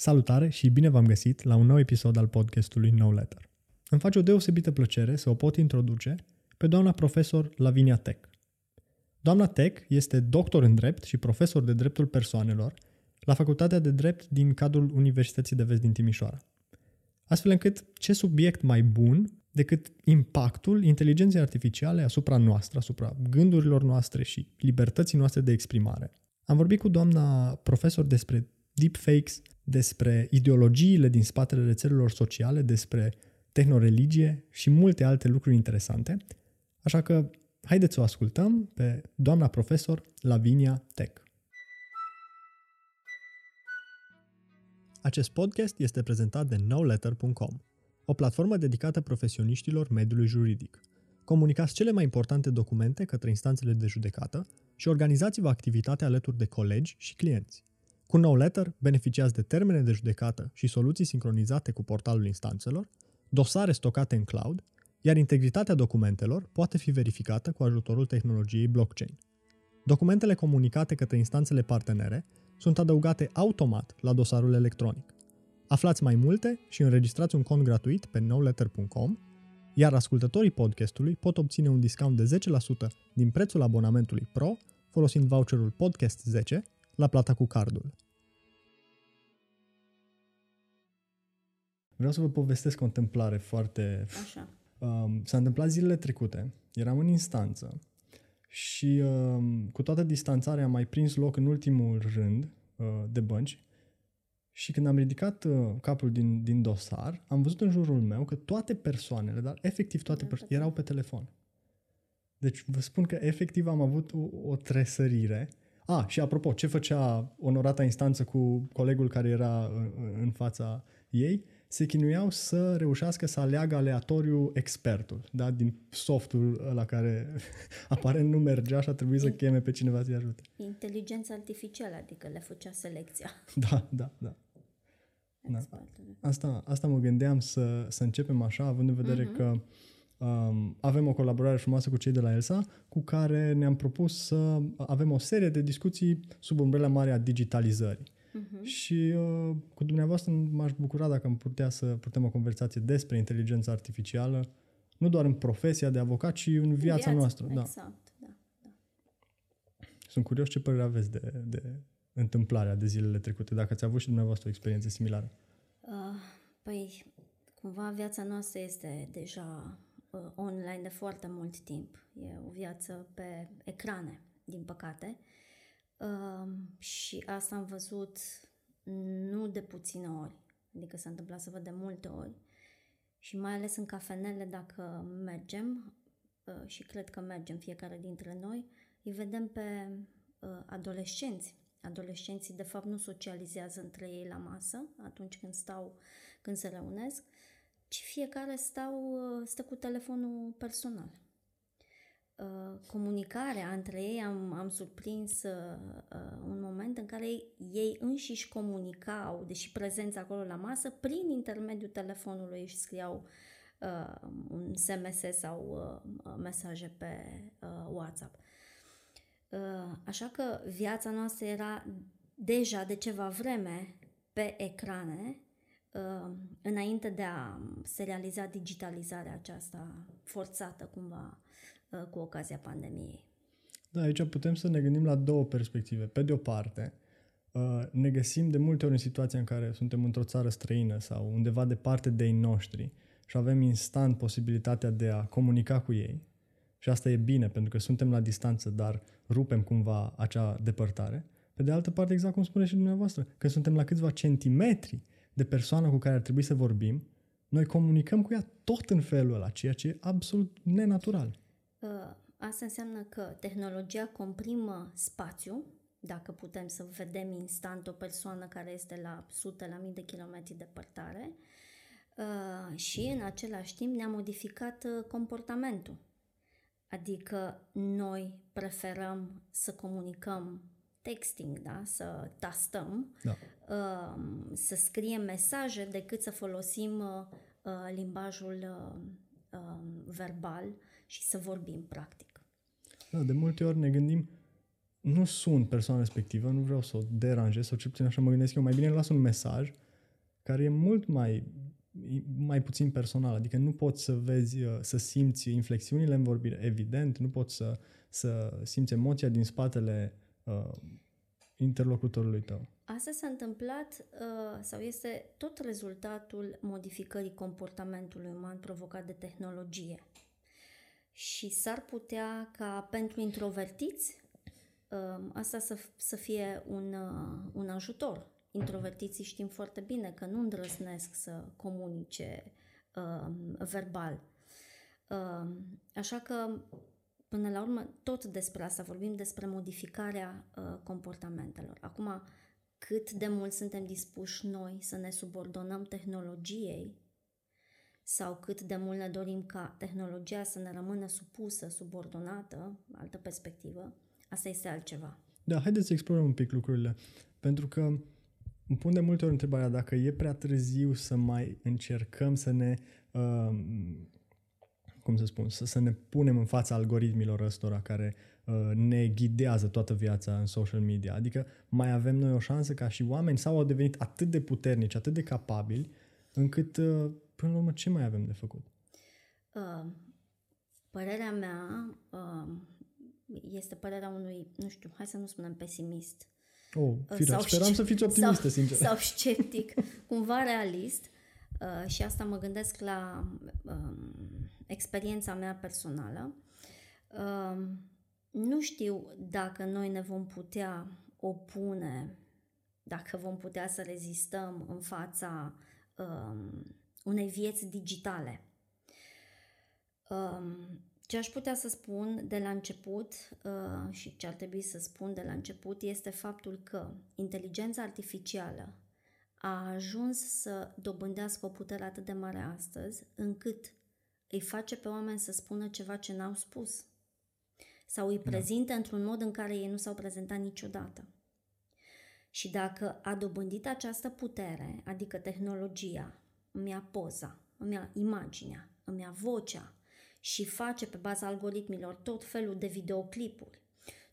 Salutare și bine v-am găsit la un nou episod al podcastului No Letter. Îmi face o deosebită plăcere să o pot introduce pe doamna profesor Lavinia Tech. Doamna Tech este doctor în drept și profesor de dreptul persoanelor la Facultatea de Drept din cadrul Universității de Vest din Timișoara. Astfel încât ce subiect mai bun decât impactul inteligenței artificiale asupra noastră, asupra gândurilor noastre și libertății noastre de exprimare. Am vorbit cu doamna profesor despre deepfakes, despre ideologiile din spatele rețelelor sociale, despre tehnoreligie și multe alte lucruri interesante. Așa că haideți să o ascultăm pe doamna profesor Lavinia Tech. Acest podcast este prezentat de nowletter.com, o platformă dedicată profesioniștilor mediului juridic. Comunicați cele mai importante documente către instanțele de judecată și organizați-vă activitatea alături de colegi și clienți. Cu NoLetter beneficiați de termene de judecată și soluții sincronizate cu portalul instanțelor, dosare stocate în cloud, iar integritatea documentelor poate fi verificată cu ajutorul tehnologiei blockchain. Documentele comunicate către instanțele partenere sunt adăugate automat la dosarul electronic. Aflați mai multe și înregistrați un cont gratuit pe nowletter.com, iar ascultătorii podcastului pot obține un discount de 10% din prețul abonamentului Pro folosind voucherul Podcast 10 la plata cu cardul. Vreau să vă povestesc o întâmplare foarte... Așa. Um, s-a întâmplat zilele trecute. Eram în instanță și um, cu toată distanțarea am mai prins loc în ultimul rând uh, de bănci și când am ridicat uh, capul din, din dosar, am văzut în jurul meu că toate persoanele, dar efectiv toate persoanele, erau pe telefon. Deci vă spun că efectiv am avut o, o tresărire a, și apropo, ce făcea onorata instanță cu colegul care era în, în fața ei? Se chinuiau să reușească să aleagă aleatoriu expertul, da? din softul la care apare nu mergea și a trebuit să cheme pe cineva să-i ajute. Inteligența artificială, adică le făcea selecția. Da, da, da. da. Asta, asta mă gândeam să, să începem așa, având în vedere uh-huh. că Um, avem o colaborare frumoasă cu cei de la ELSA, cu care ne-am propus să avem o serie de discuții sub umbrela mare a digitalizării. Uh-huh. Și uh, cu dumneavoastră m-aș bucura dacă am putea să purtăm o conversație despre inteligența artificială, nu doar în profesia de avocat, ci în viața, viața noastră. Da. Exact, da. da, da. Sunt curios ce părere aveți de, de întâmplarea de zilele trecute, dacă ați avut și dumneavoastră o experiență similară. Uh, păi, cumva viața noastră este deja uh, online de foarte mult timp. E o viață pe ecrane, din păcate. Uh, și asta am văzut nu de puține ori, adică s-a întâmplat să văd de multe ori și mai ales în cafenele dacă mergem uh, și cred că mergem fiecare dintre noi, îi vedem pe uh, adolescenți. Adolescenții de fapt nu socializează între ei la masă atunci când stau, când se reunesc, ci fiecare stau, uh, stă cu telefonul personal. Uh, comunicarea între ei am, am surprins uh, un moment în care ei înșiși comunicau, deși prezența acolo la masă, prin intermediul telefonului își scriau uh, un SMS sau uh, mesaje pe uh, WhatsApp. Uh, așa că viața noastră era deja de ceva vreme pe ecrane Uh, înainte de a se realiza digitalizarea aceasta forțată cumva uh, cu ocazia pandemiei. Da, aici putem să ne gândim la două perspective. Pe de o parte, uh, ne găsim de multe ori în situația în care suntem într-o țară străină sau undeva departe de ei noștri și avem instant posibilitatea de a comunica cu ei. Și asta e bine, pentru că suntem la distanță, dar rupem cumva acea depărtare. Pe de altă parte, exact cum spune și dumneavoastră, că suntem la câțiva centimetri de persoană cu care ar trebui să vorbim, noi comunicăm cu ea tot în felul ăla, ceea ce e absolut nenatural. Uh, asta înseamnă că tehnologia comprimă spațiu, dacă putem să vedem instant o persoană care este la sute, la mii de kilometri departare, uh, și în același timp ne-a modificat uh, comportamentul. Adică noi preferăm să comunicăm texting, da? să tastăm, da. uh, să scriem mesaje decât să folosim uh, uh limbajul uh, uh, verbal și să vorbim practic. Da, de multe ori ne gândim, nu sunt persoana respectivă, nu vreau să o deranjez sau cel puțin așa mă gândesc eu, mai bine las un mesaj care e mult mai mai puțin personal, adică nu poți să vezi, uh, să simți inflexiunile în vorbire, evident, nu poți să, să simți emoția din spatele uh, interlocutorului tău. Asta s-a întâmplat uh, sau este tot rezultatul modificării comportamentului uman provocat de tehnologie. Și s-ar putea ca pentru introvertiți uh, asta să, să fie un, uh, un ajutor. Introvertiții știm foarte bine că nu îndrăznesc să comunice uh, verbal. Uh, așa că, până la urmă, tot despre asta vorbim, despre modificarea uh, comportamentelor. Acum, cât de mult suntem dispuși noi să ne subordonăm tehnologiei sau cât de mult ne dorim ca tehnologia să ne rămână supusă, subordonată, altă perspectivă, asta este altceva. Da, haideți să explorăm un pic lucrurile. Pentru că îmi pun de multe ori întrebarea dacă e prea târziu să mai încercăm să ne, uh, cum să spun, să, să ne punem în fața algoritmilor ăstora care uh, ne ghidează toată viața în social media. Adică mai avem noi o șansă ca și oameni sau au devenit atât de puternici, atât de capabili, încât, uh, până la urmă, ce mai avem de făcut? Uh, părerea mea uh, este părerea unui, nu știu, hai să nu spunem pesimist, Oh, firea, sau speram să fiți optimistă, sau, sincer. Sau sceptic, cumva realist. Uh, și asta mă gândesc la uh, experiența mea personală. Uh, nu știu dacă noi ne vom putea opune, dacă vom putea să rezistăm în fața uh, unei vieți digitale. Uh, ce aș putea să spun de la început uh, și ce ar trebui să spun de la început este faptul că inteligența artificială a ajuns să dobândească o putere atât de mare astăzi încât îi face pe oameni să spună ceva ce n-au spus sau îi da. prezintă da. într-un mod în care ei nu s-au prezentat niciodată. Și dacă a dobândit această putere, adică tehnologia, îmi ia poza, îmi ia imaginea, îmi ia vocea, și face pe baza algoritmilor tot felul de videoclipuri,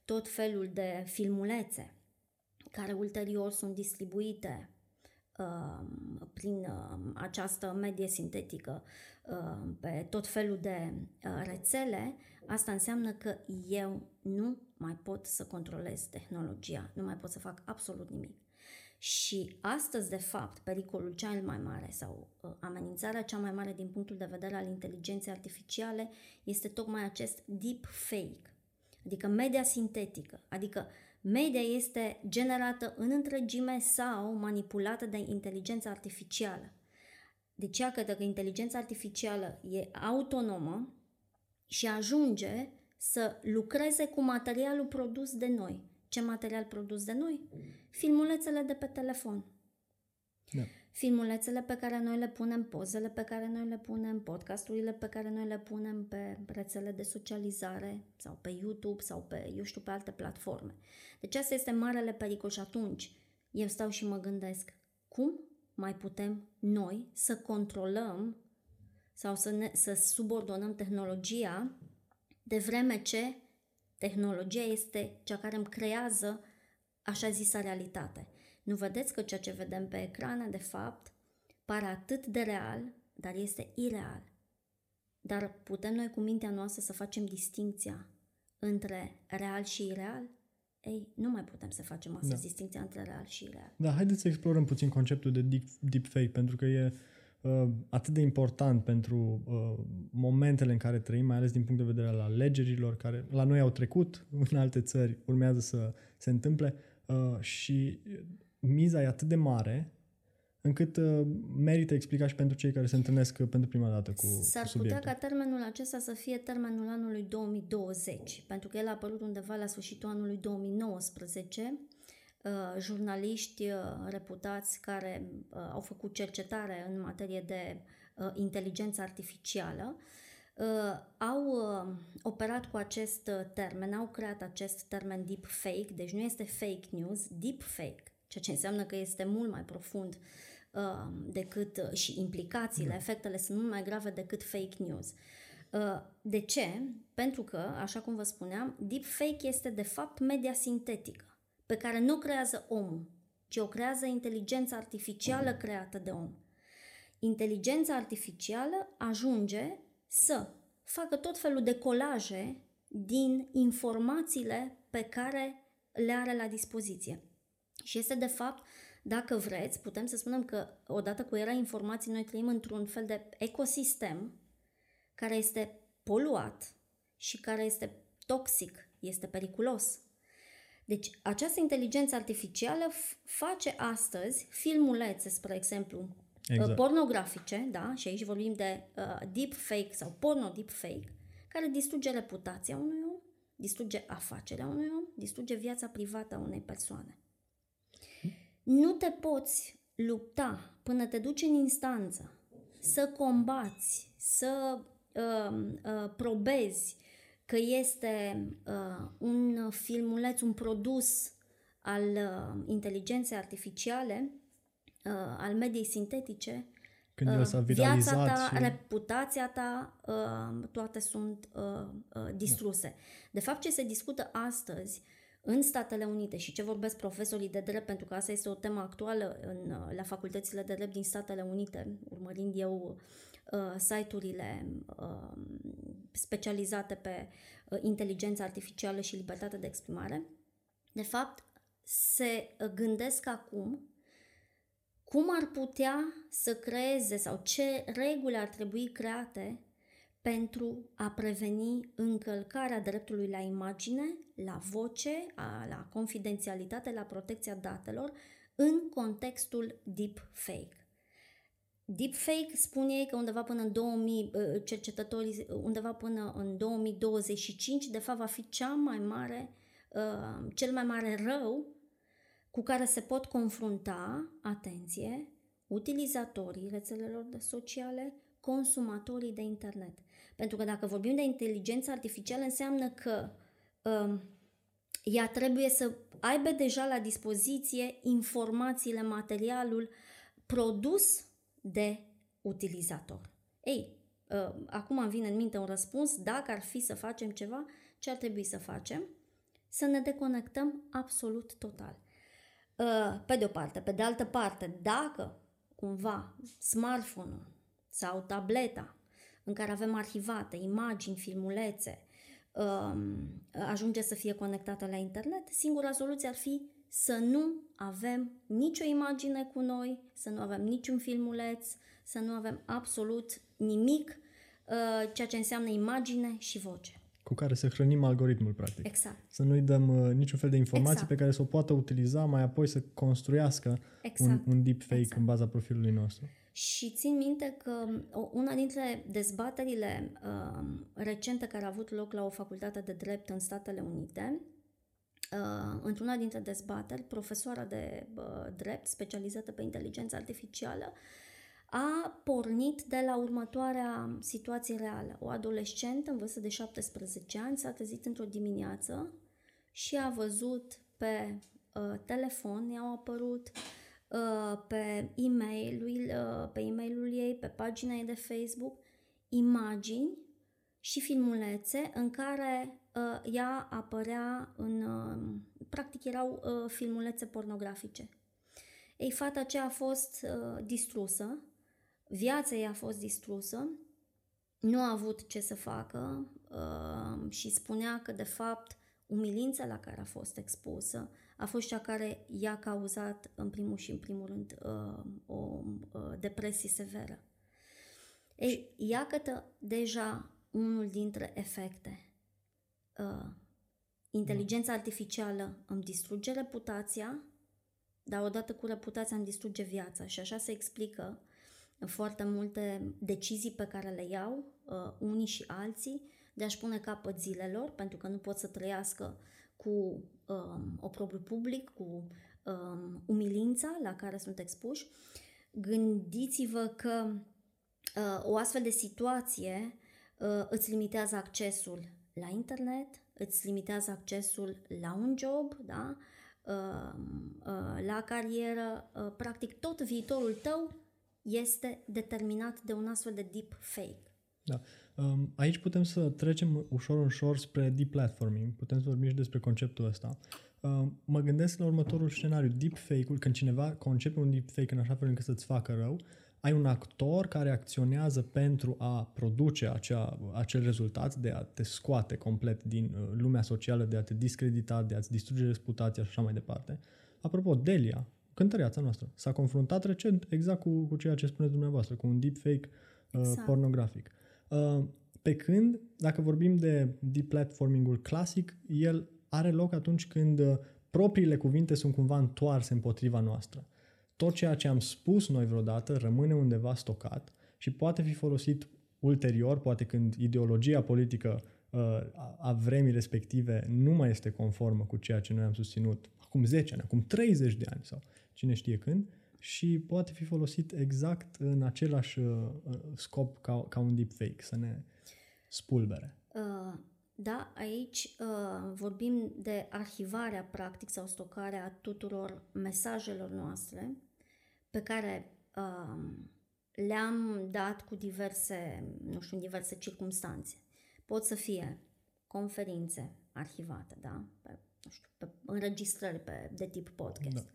tot felul de filmulețe care ulterior sunt distribuite uh, prin uh, această medie sintetică uh, pe tot felul de uh, rețele, asta înseamnă că eu nu mai pot să controlez tehnologia, nu mai pot să fac absolut nimic. Și astăzi, de fapt, pericolul cel mai mare sau uh, amenințarea cea mai mare din punctul de vedere al inteligenței artificiale este tocmai acest deep fake, adică media sintetică, adică media este generată în întregime sau manipulată de inteligența artificială. Deci, ea că inteligența artificială e autonomă și ajunge să lucreze cu materialul produs de noi. Ce material produs de noi? filmulețele de pe telefon. Da. Filmulețele pe care noi le punem, pozele pe care noi le punem, podcasturile pe care noi le punem pe rețele de socializare sau pe YouTube sau pe, eu știu, pe alte platforme. Deci asta este marele pericol și atunci eu stau și mă gândesc cum mai putem noi să controlăm sau să, ne, să subordonăm tehnologia de vreme ce tehnologia este cea care îmi creează așa zisă realitate. Nu vedeți că ceea ce vedem pe ecrane, de fapt, pare atât de real, dar este ireal. Dar putem noi cu mintea noastră să facem distinția între real și ireal? Ei, nu mai putem să facem asta, da. distinția între real și ireal. Da, haideți să explorăm puțin conceptul de deep, deepfake, pentru că e uh, atât de important pentru uh, momentele în care trăim, mai ales din punct de vedere al alegerilor, care la noi au trecut, în alte țări urmează să se întâmple. Uh, și miza e atât de mare încât uh, merită explicat și pentru cei care se întâlnesc pentru prima dată cu S-ar subiectul. putea ca termenul acesta să fie termenul anului 2020, pentru că el a apărut undeva la sfârșitul anului 2019. Uh, jurnaliști uh, reputați care uh, au făcut cercetare în materie de uh, inteligență artificială uh, au uh, operat cu acest uh, termen, au creat acest termen deep fake, deci nu este fake news, deep fake, ceea ce înseamnă că este mult mai profund uh, decât uh, și implicațiile, mm. efectele sunt mult mai grave decât fake news. Uh, de ce? Pentru că, așa cum vă spuneam, deep fake este de fapt media sintetică, pe care nu creează omul, ci o creează inteligența artificială creată de om. Inteligența artificială ajunge să facă tot felul de colaje din informațiile pe care le are la dispoziție. Și este de fapt, dacă vreți, putem să spunem că odată cu era informații noi trăim într-un fel de ecosistem care este poluat și care este toxic, este periculos. Deci, această inteligență artificială face astăzi filmulețe, spre exemplu, exact. pornografice, da, și aici vorbim de uh, deepfake sau porno deepfake, care distruge reputația unui om, distruge afacerea unui om, distruge viața privată a unei persoane. Nu te poți lupta până te duci în instanță să combați, să uh, uh, probezi că este uh, un filmuleț, un produs al uh, inteligenței artificiale, uh, al mediei sintetice, când el s-a viralizat viața ta, și... reputația ta, uh, toate sunt uh, uh, distruse. Da. De fapt, ce se discută astăzi în Statele Unite. Și ce vorbesc profesorii de drept, pentru că asta este o temă actuală în, la facultățile de drept din Statele Unite, urmărind eu uh, site-urile uh, specializate pe uh, inteligența artificială și libertatea de exprimare, de fapt, se gândesc acum cum ar putea să creeze sau ce reguli ar trebui create pentru a preveni încălcarea dreptului la imagine, la voce, la confidențialitate, la protecția datelor în contextul deepfake. Deepfake spune ei că undeva până în 2000, ă, cercetătorii, undeva până în 2025, de fapt va fi cea mai mare, ă, cel mai mare rău cu care se pot confrunta, atenție, utilizatorii rețelelor sociale, consumatorii de internet. Pentru că dacă vorbim de inteligență artificială, înseamnă că um, ea trebuie să aibă deja la dispoziție informațiile, materialul produs de utilizator. Ei, uh, acum îmi vine în minte un răspuns, dacă ar fi să facem ceva, ce ar trebui să facem? Să ne deconectăm absolut total. Uh, pe de o parte. Pe de altă parte, dacă cumva smartphone-ul sau tableta în care avem arhivate imagini, filmulețe, um, ajunge să fie conectată la internet, singura soluție ar fi să nu avem nicio imagine cu noi, să nu avem niciun filmuleț, să nu avem absolut nimic, uh, ceea ce înseamnă imagine și voce cu care să hrănim algoritmul, practic. Exact. Să nu-i dăm uh, niciun fel de informații exact. pe care să o poată utiliza mai apoi să construiască exact. un, un deepfake exact. în baza profilului nostru. Și țin minte că una dintre dezbaterile uh, recente care a avut loc la o facultate de drept în Statele Unite, uh, într-una dintre dezbateri, profesoara de uh, drept specializată pe inteligență artificială a pornit de la următoarea situație reală. O adolescentă în vârstă de 17 ani s-a trezit într-o dimineață și a văzut pe uh, telefon, i-au apărut uh, pe e-mail uh, pe e-mailul ei, pe pagina ei de Facebook, imagini și filmulețe în care uh, ea apărea în... Uh, practic erau uh, filmulețe pornografice. Ei, fata aceea a fost uh, distrusă, Viața ei a fost distrusă, nu a avut ce să facă uh, și spunea că, de fapt, umilința la care a fost expusă a fost cea care i-a cauzat, în primul și în primul rând, uh, o uh, depresie severă. Ei, iată deja unul dintre efecte. Uh, inteligența artificială îmi distruge reputația, dar odată cu reputația îmi distruge viața și așa se explică foarte multe decizii pe care le iau uh, unii și alții de a-și pune capăt zilelor, pentru că nu pot să trăiască cu um, oprobriu public, cu um, umilința la care sunt expuși. Gândiți-vă că uh, o astfel de situație uh, îți limitează accesul la internet, îți limitează accesul la un job, da? uh, uh, la carieră, uh, practic tot viitorul tău este determinat de un astfel de deep fake. Da. Um, aici putem să trecem ușor, ușor spre deplatforming. Putem să vorbim și despre conceptul ăsta. uh, mă gândesc la următorul scenariu. Deepfake-ul, când cineva concepe un deepfake în așa fel încât să-ți facă rău, ai un actor care acționează pentru a produce acea, acel rezultat, de a te scoate complet din uh, lumea socială, de a te discredita, de a-ți distruge reputația și așa mai departe. Apropo, Delia, cântăreața noastră, s-a confruntat recent exact cu, cu ceea ce spuneți dumneavoastră, cu un deepfake uh, exact. pornografic. Uh, pe când, dacă vorbim de deplatforming-ul clasic, el are loc atunci când uh, propriile cuvinte sunt cumva întoarse împotriva noastră. Tot ceea ce am spus noi vreodată rămâne undeva stocat și poate fi folosit ulterior, poate când ideologia politică uh, a vremii respective nu mai este conformă cu ceea ce noi am susținut acum 10 ani, acum 30 de ani sau cine știe când, și poate fi folosit exact în același uh, scop ca, ca un deepfake, să ne spulbere. Uh, da, aici uh, vorbim de arhivarea practic sau stocarea tuturor mesajelor noastre pe care uh, le-am dat cu diverse, nu știu, în diverse circunstanțe. Pot să fie conferințe arhivate, da? Pe, nu știu, pe înregistrări pe, de tip podcast. Da.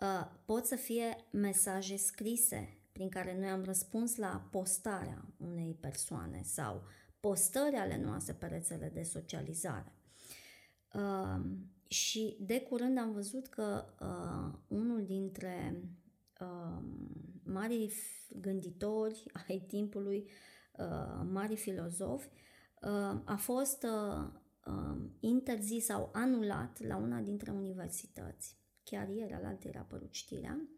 Uh, pot să fie mesaje scrise prin care noi am răspuns la postarea unei persoane sau postări ale noastre pe rețele de socializare. Uh, și de curând am văzut că uh, unul dintre uh, mari gânditori ai timpului, uh, mari filozofi, uh, a fost uh, uh, interzis sau anulat la una dintre universități. Chiar ieri, alaltă era apărut știrea.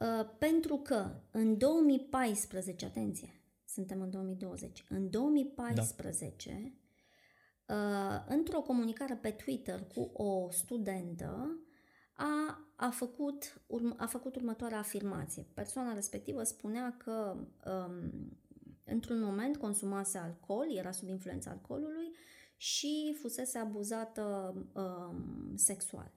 Uh, pentru că în 2014, atenție, suntem în 2020, în 2014, da. uh, într-o comunicare pe Twitter cu o studentă, a, a, făcut, urm, a făcut următoarea afirmație. Persoana respectivă spunea că um, într-un moment consumase alcool, era sub influența alcoolului și fusese abuzată um, sexual.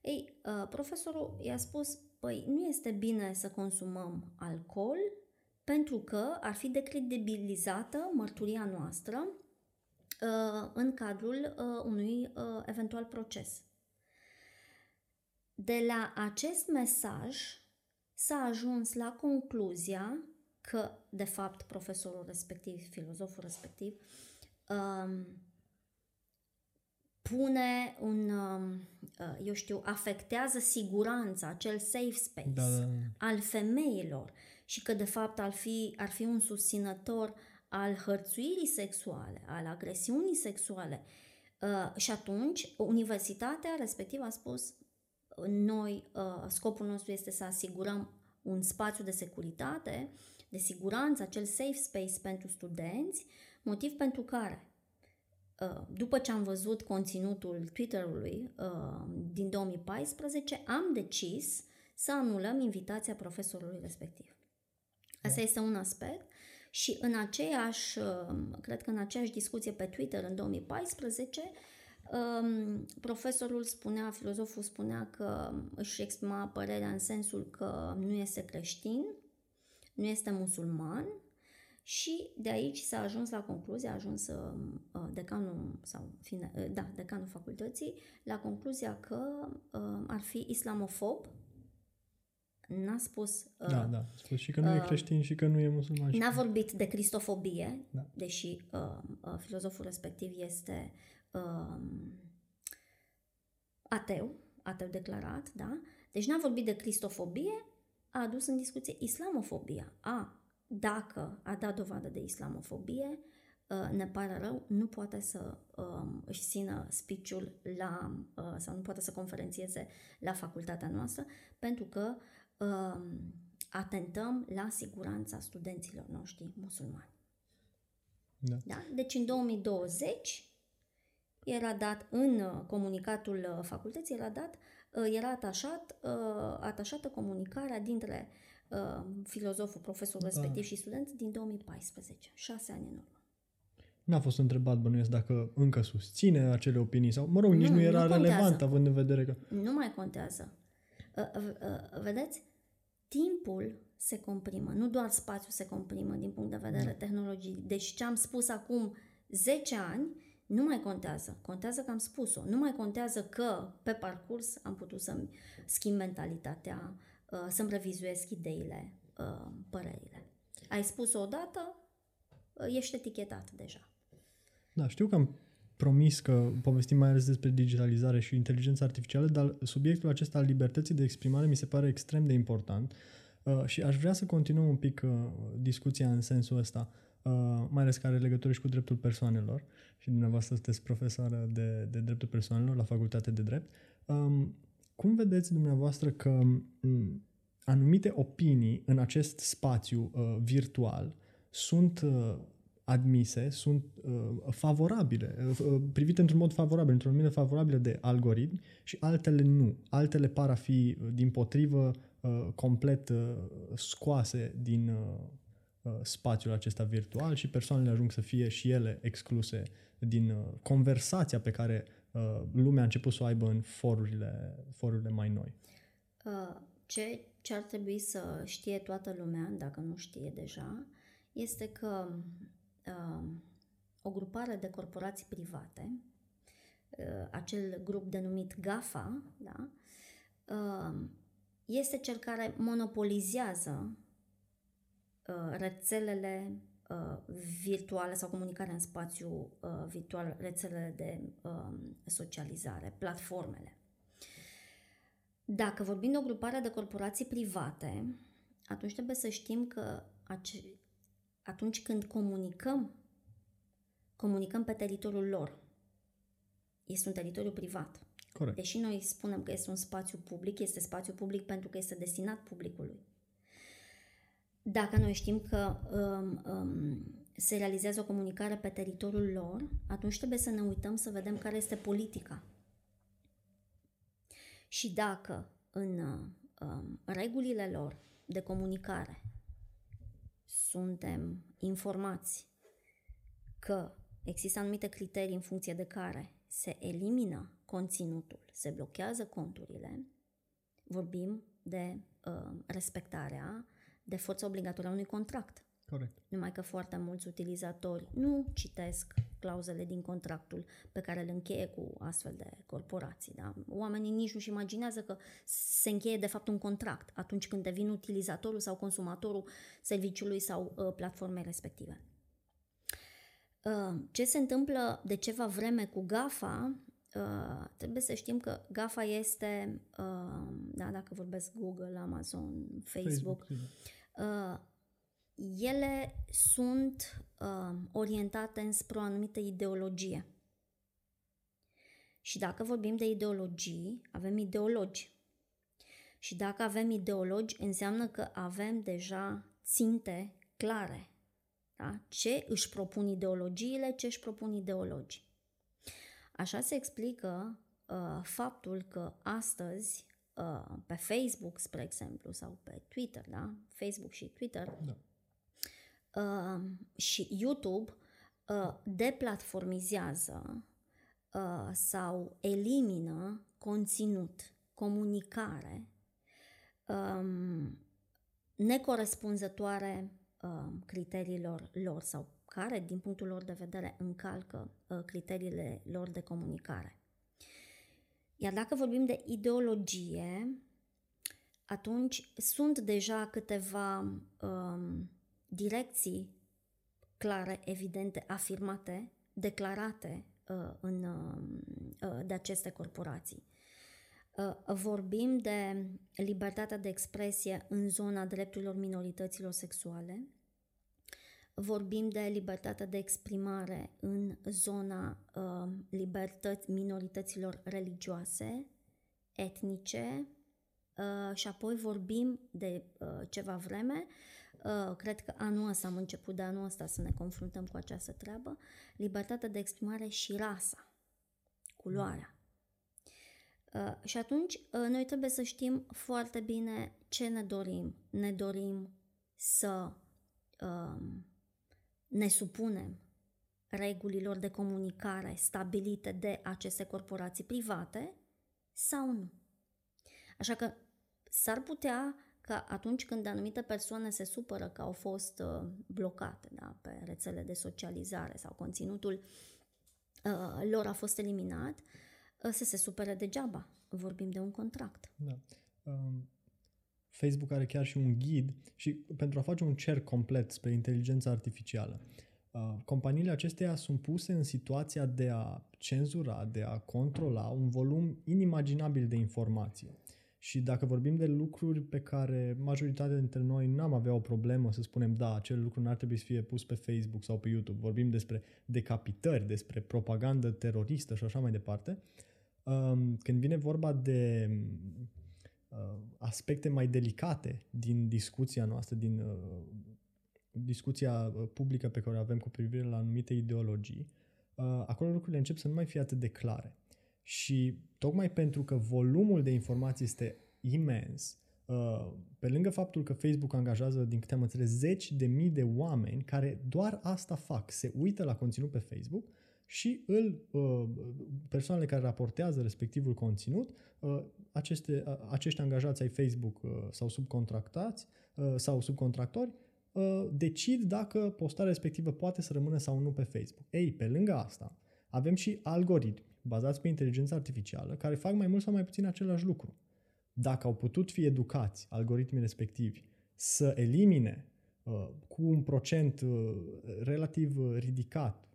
Ei, uh, profesorul i-a spus, păi nu este bine să consumăm alcool pentru că ar fi decredibilizată mărturia noastră uh, în cadrul uh, unui uh, eventual proces. De la acest mesaj s-a ajuns la concluzia că, de fapt, profesorul respectiv, filozoful respectiv, um, pune un, um, uh, eu știu, afectează siguranța, acel safe space da, da, da. al femeilor și că, de fapt, ar fi, ar fi un susținător al hărțuirii sexuale, al agresiunii sexuale. Uh, și atunci, universitatea respectivă a spus noi, uh, scopul nostru este să asigurăm un spațiu de securitate, de siguranță, acel safe space pentru studenți, motiv pentru care uh, după ce am văzut conținutul Twitter-ului uh, din 2014, am decis să anulăm invitația profesorului respectiv. Asta da. este un aspect. Și în aceeași, cred că în aceeași discuție pe Twitter în 2014, Um, profesorul spunea, filozoful spunea că își exprima părerea în sensul că nu este creștin, nu este musulman și de aici s-a ajuns la concluzie, a ajuns uh, decanul sau fine, uh, da, decanul facultății la concluzia că uh, ar fi islamofob n-a spus... Uh, da, da, a spus și că nu uh, e creștin și că nu e musulman. N-a vorbit de cristofobie, da. deși uh, uh, filozoful respectiv este uh, ateu, ateu declarat, da? Deci n-a vorbit de cristofobie, a adus în discuție islamofobia. A, dacă a dat dovadă de islamofobie, uh, ne pare rău, nu poate să um, își țină speech la, uh, sau nu poate să conferențieze la facultatea noastră, pentru că um, atentăm la siguranța studenților noștri musulmani. Da. Da? Deci în 2020 era dat în uh, comunicatul uh, facultății, era dat, uh, era atașat, atașată comunicarea dintre filozoful, profesorul da. respectiv și student din 2014, șase ani în urmă. N-a fost întrebat, bănuiesc, dacă încă susține acele opinii sau, mă rog, nici nu, nu era nu relevant având în vedere că... Nu mai contează. Vedeți? Timpul se comprimă, nu doar spațiul se comprimă din punct de vedere mm. tehnologiei. Deci ce am spus acum 10 ani Nu mai contează. Contează că am spus-o. Nu mai contează că pe parcurs am putut să-mi schimb mentalitatea, uh, să-mi revizuiesc ideile, uh, părerile. Ai spus-o odată, uh, ești etichetat deja. Da, știu că am promis că povestim mai ales despre digitalizare și inteligența artificială, dar subiectul acesta al libertății de exprimare mi se pare extrem de important uh, și aș vrea să continuăm un pic uh, discuția în sensul ăsta, uh, mai ales care are legătură și cu dreptul persoanelor și dumneavoastră sunteți profesoară de, de dreptul persoanelor la Facultatea de Drept. Um, cum vedeți dumneavoastră că um, anumite opinii în acest spațiu uh, virtual sunt uh, admise sunt uh, favorabile, uh, uh, privite într-un mod favorabil, într-o lumină favorabilă de algoritmi și altele nu. Altele par a fi, uh, din potrivă, uh, complet uh, scoase din uh, uh, spațiul acesta virtual și persoanele ajung să fie și ele excluse din uh, conversația pe care uh, lumea a început să o aibă în forurile, forurile mai noi. Uh, ce, ce ar trebui să știe toată lumea, dacă nu știe deja, este că uh, o grupare de corporații private, uh, acel grup denumit GAFA, da, uh, este cel care monopolizează uh, rețelele uh, virtuale sau comunicarea în spațiu uh, virtual, rețelele de uh, socializare, platformele. Dacă vorbim de o grupare de corporații private, atunci trebuie să știm că ace- atunci când comunicăm, comunicăm pe teritoriul lor. Este un teritoriu privat. Corect. Deși noi spunem că este un spațiu public, este spațiu public pentru că este destinat publicului. Dacă noi știm că um, um, se realizează o comunicare pe teritoriul lor, atunci trebuie să ne uităm să vedem care este politica. Și dacă în um, regulile lor de comunicare suntem informați că există anumite criterii în funcție de care se elimină conținutul, se blochează conturile, vorbim de uh, respectarea de forță obligatorie a unui contract. Corect. Numai că foarte mulți utilizatori nu citesc clauzele din contractul pe care îl încheie cu astfel de corporații. Da? Oamenii nici nu-și imaginează că se încheie de fapt un contract atunci când devin utilizatorul sau consumatorul serviciului sau uh, platformei respective. Uh, ce se întâmplă de ceva vreme cu GAFA? Uh, trebuie să știm că GAFA este, uh, da, dacă vorbesc Google, Amazon, Facebook, Facebook uh, ele sunt uh, orientate înspre o anumită ideologie. Și dacă vorbim de ideologii, avem ideologi. Și dacă avem ideologi, înseamnă că avem deja ținte clare. Da? Ce își propun ideologiile, ce își propun ideologi. Așa se explică uh, faptul că astăzi uh, pe Facebook, spre exemplu, sau pe Twitter, da? Facebook și Twitter, da uh, și YouTube uh, deplatformizează uh, sau elimină conținut, comunicare um, necorespunzătoare uh, criteriilor lor sau care, din punctul lor de vedere, încalcă uh, criteriile lor de comunicare. Iar dacă vorbim de ideologie, atunci sunt deja câteva um, direcții clare, evidente, afirmate, declarate uh, în, uh, uh, de aceste corporații. Uh, vorbim de libertatea de expresie în zona drepturilor minorităților sexuale, vorbim de libertatea de exprimare în zona uh, libertăți minorităților religioase, etnice uh, și apoi vorbim de uh, ceva vreme Uh, cred că anul ăsta am început de anul ăsta să ne confruntăm cu această treabă, libertatea de exprimare și rasa, culoarea. Uh, și atunci uh, noi trebuie să știm foarte bine ce ne dorim. Ne dorim să uh, ne supunem regulilor de comunicare stabilite de aceste corporații private sau nu. Așa că s-ar putea că atunci când anumite persoane se supără că au fost uh, blocate da, pe rețele de socializare sau conținutul uh, lor a fost eliminat, uh, să se supere degeaba. Vorbim de un contract. Da. Um, Facebook are chiar și un ghid și pentru a face un cer complet spre inteligența artificială. Uh, companiile acestea sunt puse în situația de a cenzura, de a controla un volum inimaginabil de informație. Și dacă vorbim de lucruri pe care majoritatea dintre noi n-am avea o problemă să spunem, da, acel lucru n-ar trebui să fie pus pe Facebook sau pe YouTube, vorbim despre decapitări, despre propagandă teroristă și așa mai departe, um, când vine vorba de uh, aspecte mai delicate din discuția noastră, din uh, discuția publică pe care o avem cu privire la anumite ideologii, acolo lucrurile încep să nu mai fie atât de clare. Și tocmai pentru că volumul de informații este imens, uh, pe lângă faptul că Facebook angajează, din câte am înțeles, zeci de mii de oameni care doar asta fac, se uită la conținut pe Facebook și îl, uh, persoanele care raportează respectivul conținut, uh, aceste, acești angajați ai Facebook sau subcontractați sau subcontractori, decid dacă postarea respectivă poate să rămână sau nu pe Facebook. Ei, pe lângă asta, avem și algoritmi bazați pe inteligența artificială, care fac mai mult sau mai puțin același lucru. Dacă au putut fi educați algoritmii respectivi să elimine uh, cu un procent uh, relativ uh, ridicat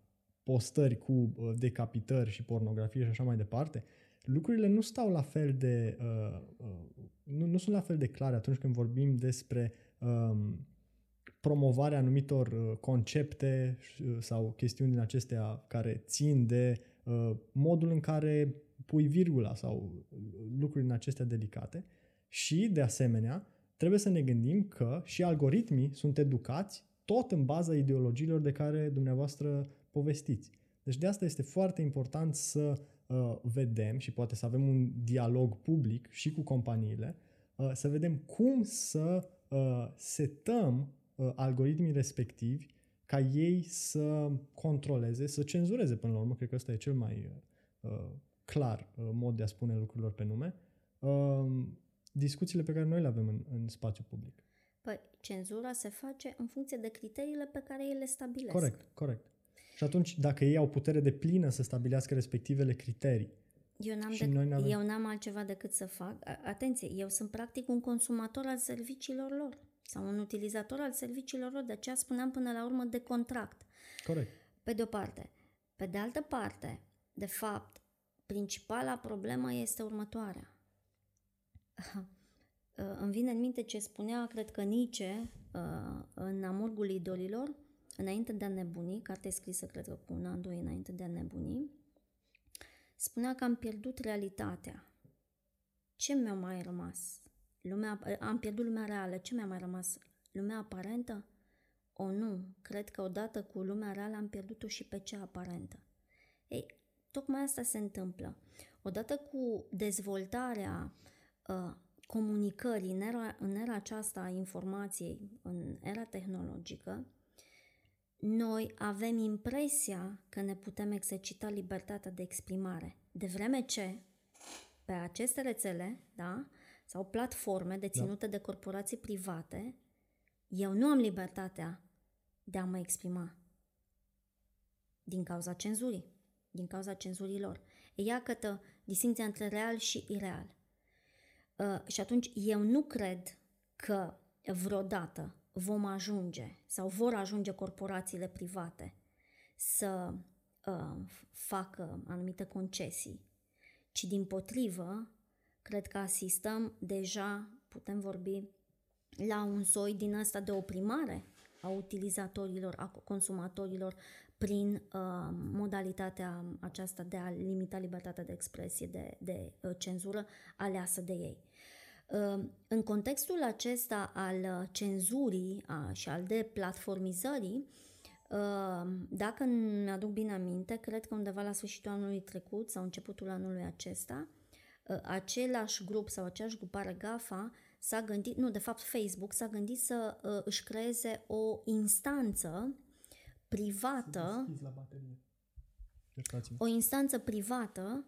postări cu uh, decapitări și pornografie și așa mai departe, lucrurile nu stau la fel de uh, uh, nu, nu sunt la fel de clare atunci când vorbim despre um, promovarea anumitor uh, concepte uh, sau chestiuni din acestea care țin de Uh, modul în care pui virgula sau lucruri în acestea delicate și, de asemenea, trebuie să ne gândim că și algoritmii sunt educați tot în baza ideologiilor de care dumneavoastră povestiți. Deci de asta este foarte important să uh, vedem și poate să avem un dialog public și cu companiile, uh, să vedem cum să uh, setăm uh, algoritmii respectivi ca ei să controleze, să cenzureze până la urmă, cred că ăsta e cel mai uh, clar uh, mod de a spune lucrurilor pe nume, uh, discuțiile pe care noi le avem în, în spațiu public. Păi, cenzura se face în funcție de criteriile pe care ei le stabilesc. Corect, corect. Și atunci, dacă ei au putere de plină să stabilească respectivele criterii, eu n-am, de, noi avem eu n-am altceva decât să fac. Atenție, eu sunt practic un consumator al serviciilor lor sau un utilizator al serviciilor lor, de aceea spuneam până la urmă de contract. Corect. Pe de o parte. Pe de altă parte, de fapt, principala problemă este următoarea. Îmi vine în minte ce spunea, cred că Nice, uh, în Amurgul idolilor, înainte de a nebuni, carte scrisă, cred că cu un an, doi înainte de a nebuni, spunea că am pierdut realitatea. Ce mi-a mai rămas? Lumea, am pierdut lumea reală. Ce mi-a mai rămas? Lumea aparentă? O, nu. Cred că odată cu lumea reală am pierdut-o și pe cea aparentă. Ei, tocmai asta se întâmplă. Odată cu dezvoltarea uh, comunicării în era, în era aceasta a informației, în era tehnologică, noi avem impresia că ne putem exercita libertatea de exprimare. De vreme ce, pe aceste rețele, da, sau platforme deținute da. de corporații private, eu nu am libertatea de a mă exprima din cauza cenzurii, din cauza cenzurilor. E iată distinția între real și ireal. Uh, și atunci eu nu cred că vreodată vom ajunge sau vor ajunge corporațiile private să uh, facă anumite concesii, ci din potrivă cred că asistăm deja, putem vorbi, la un soi din asta de oprimare a utilizatorilor, a consumatorilor prin uh, modalitatea aceasta de a limita libertatea de expresie, de, de uh, cenzură aleasă de ei. Uh, în contextul acesta al cenzurii a, și al deplatformizării, uh, dacă mi-aduc bine aminte, cred că undeva la sfârșitul anului trecut sau începutul anului acesta, Uh, același grup sau aceeași grupare GAFA s-a gândit, nu, de fapt Facebook s-a gândit să uh, își creeze o instanță privată, o instanță privată,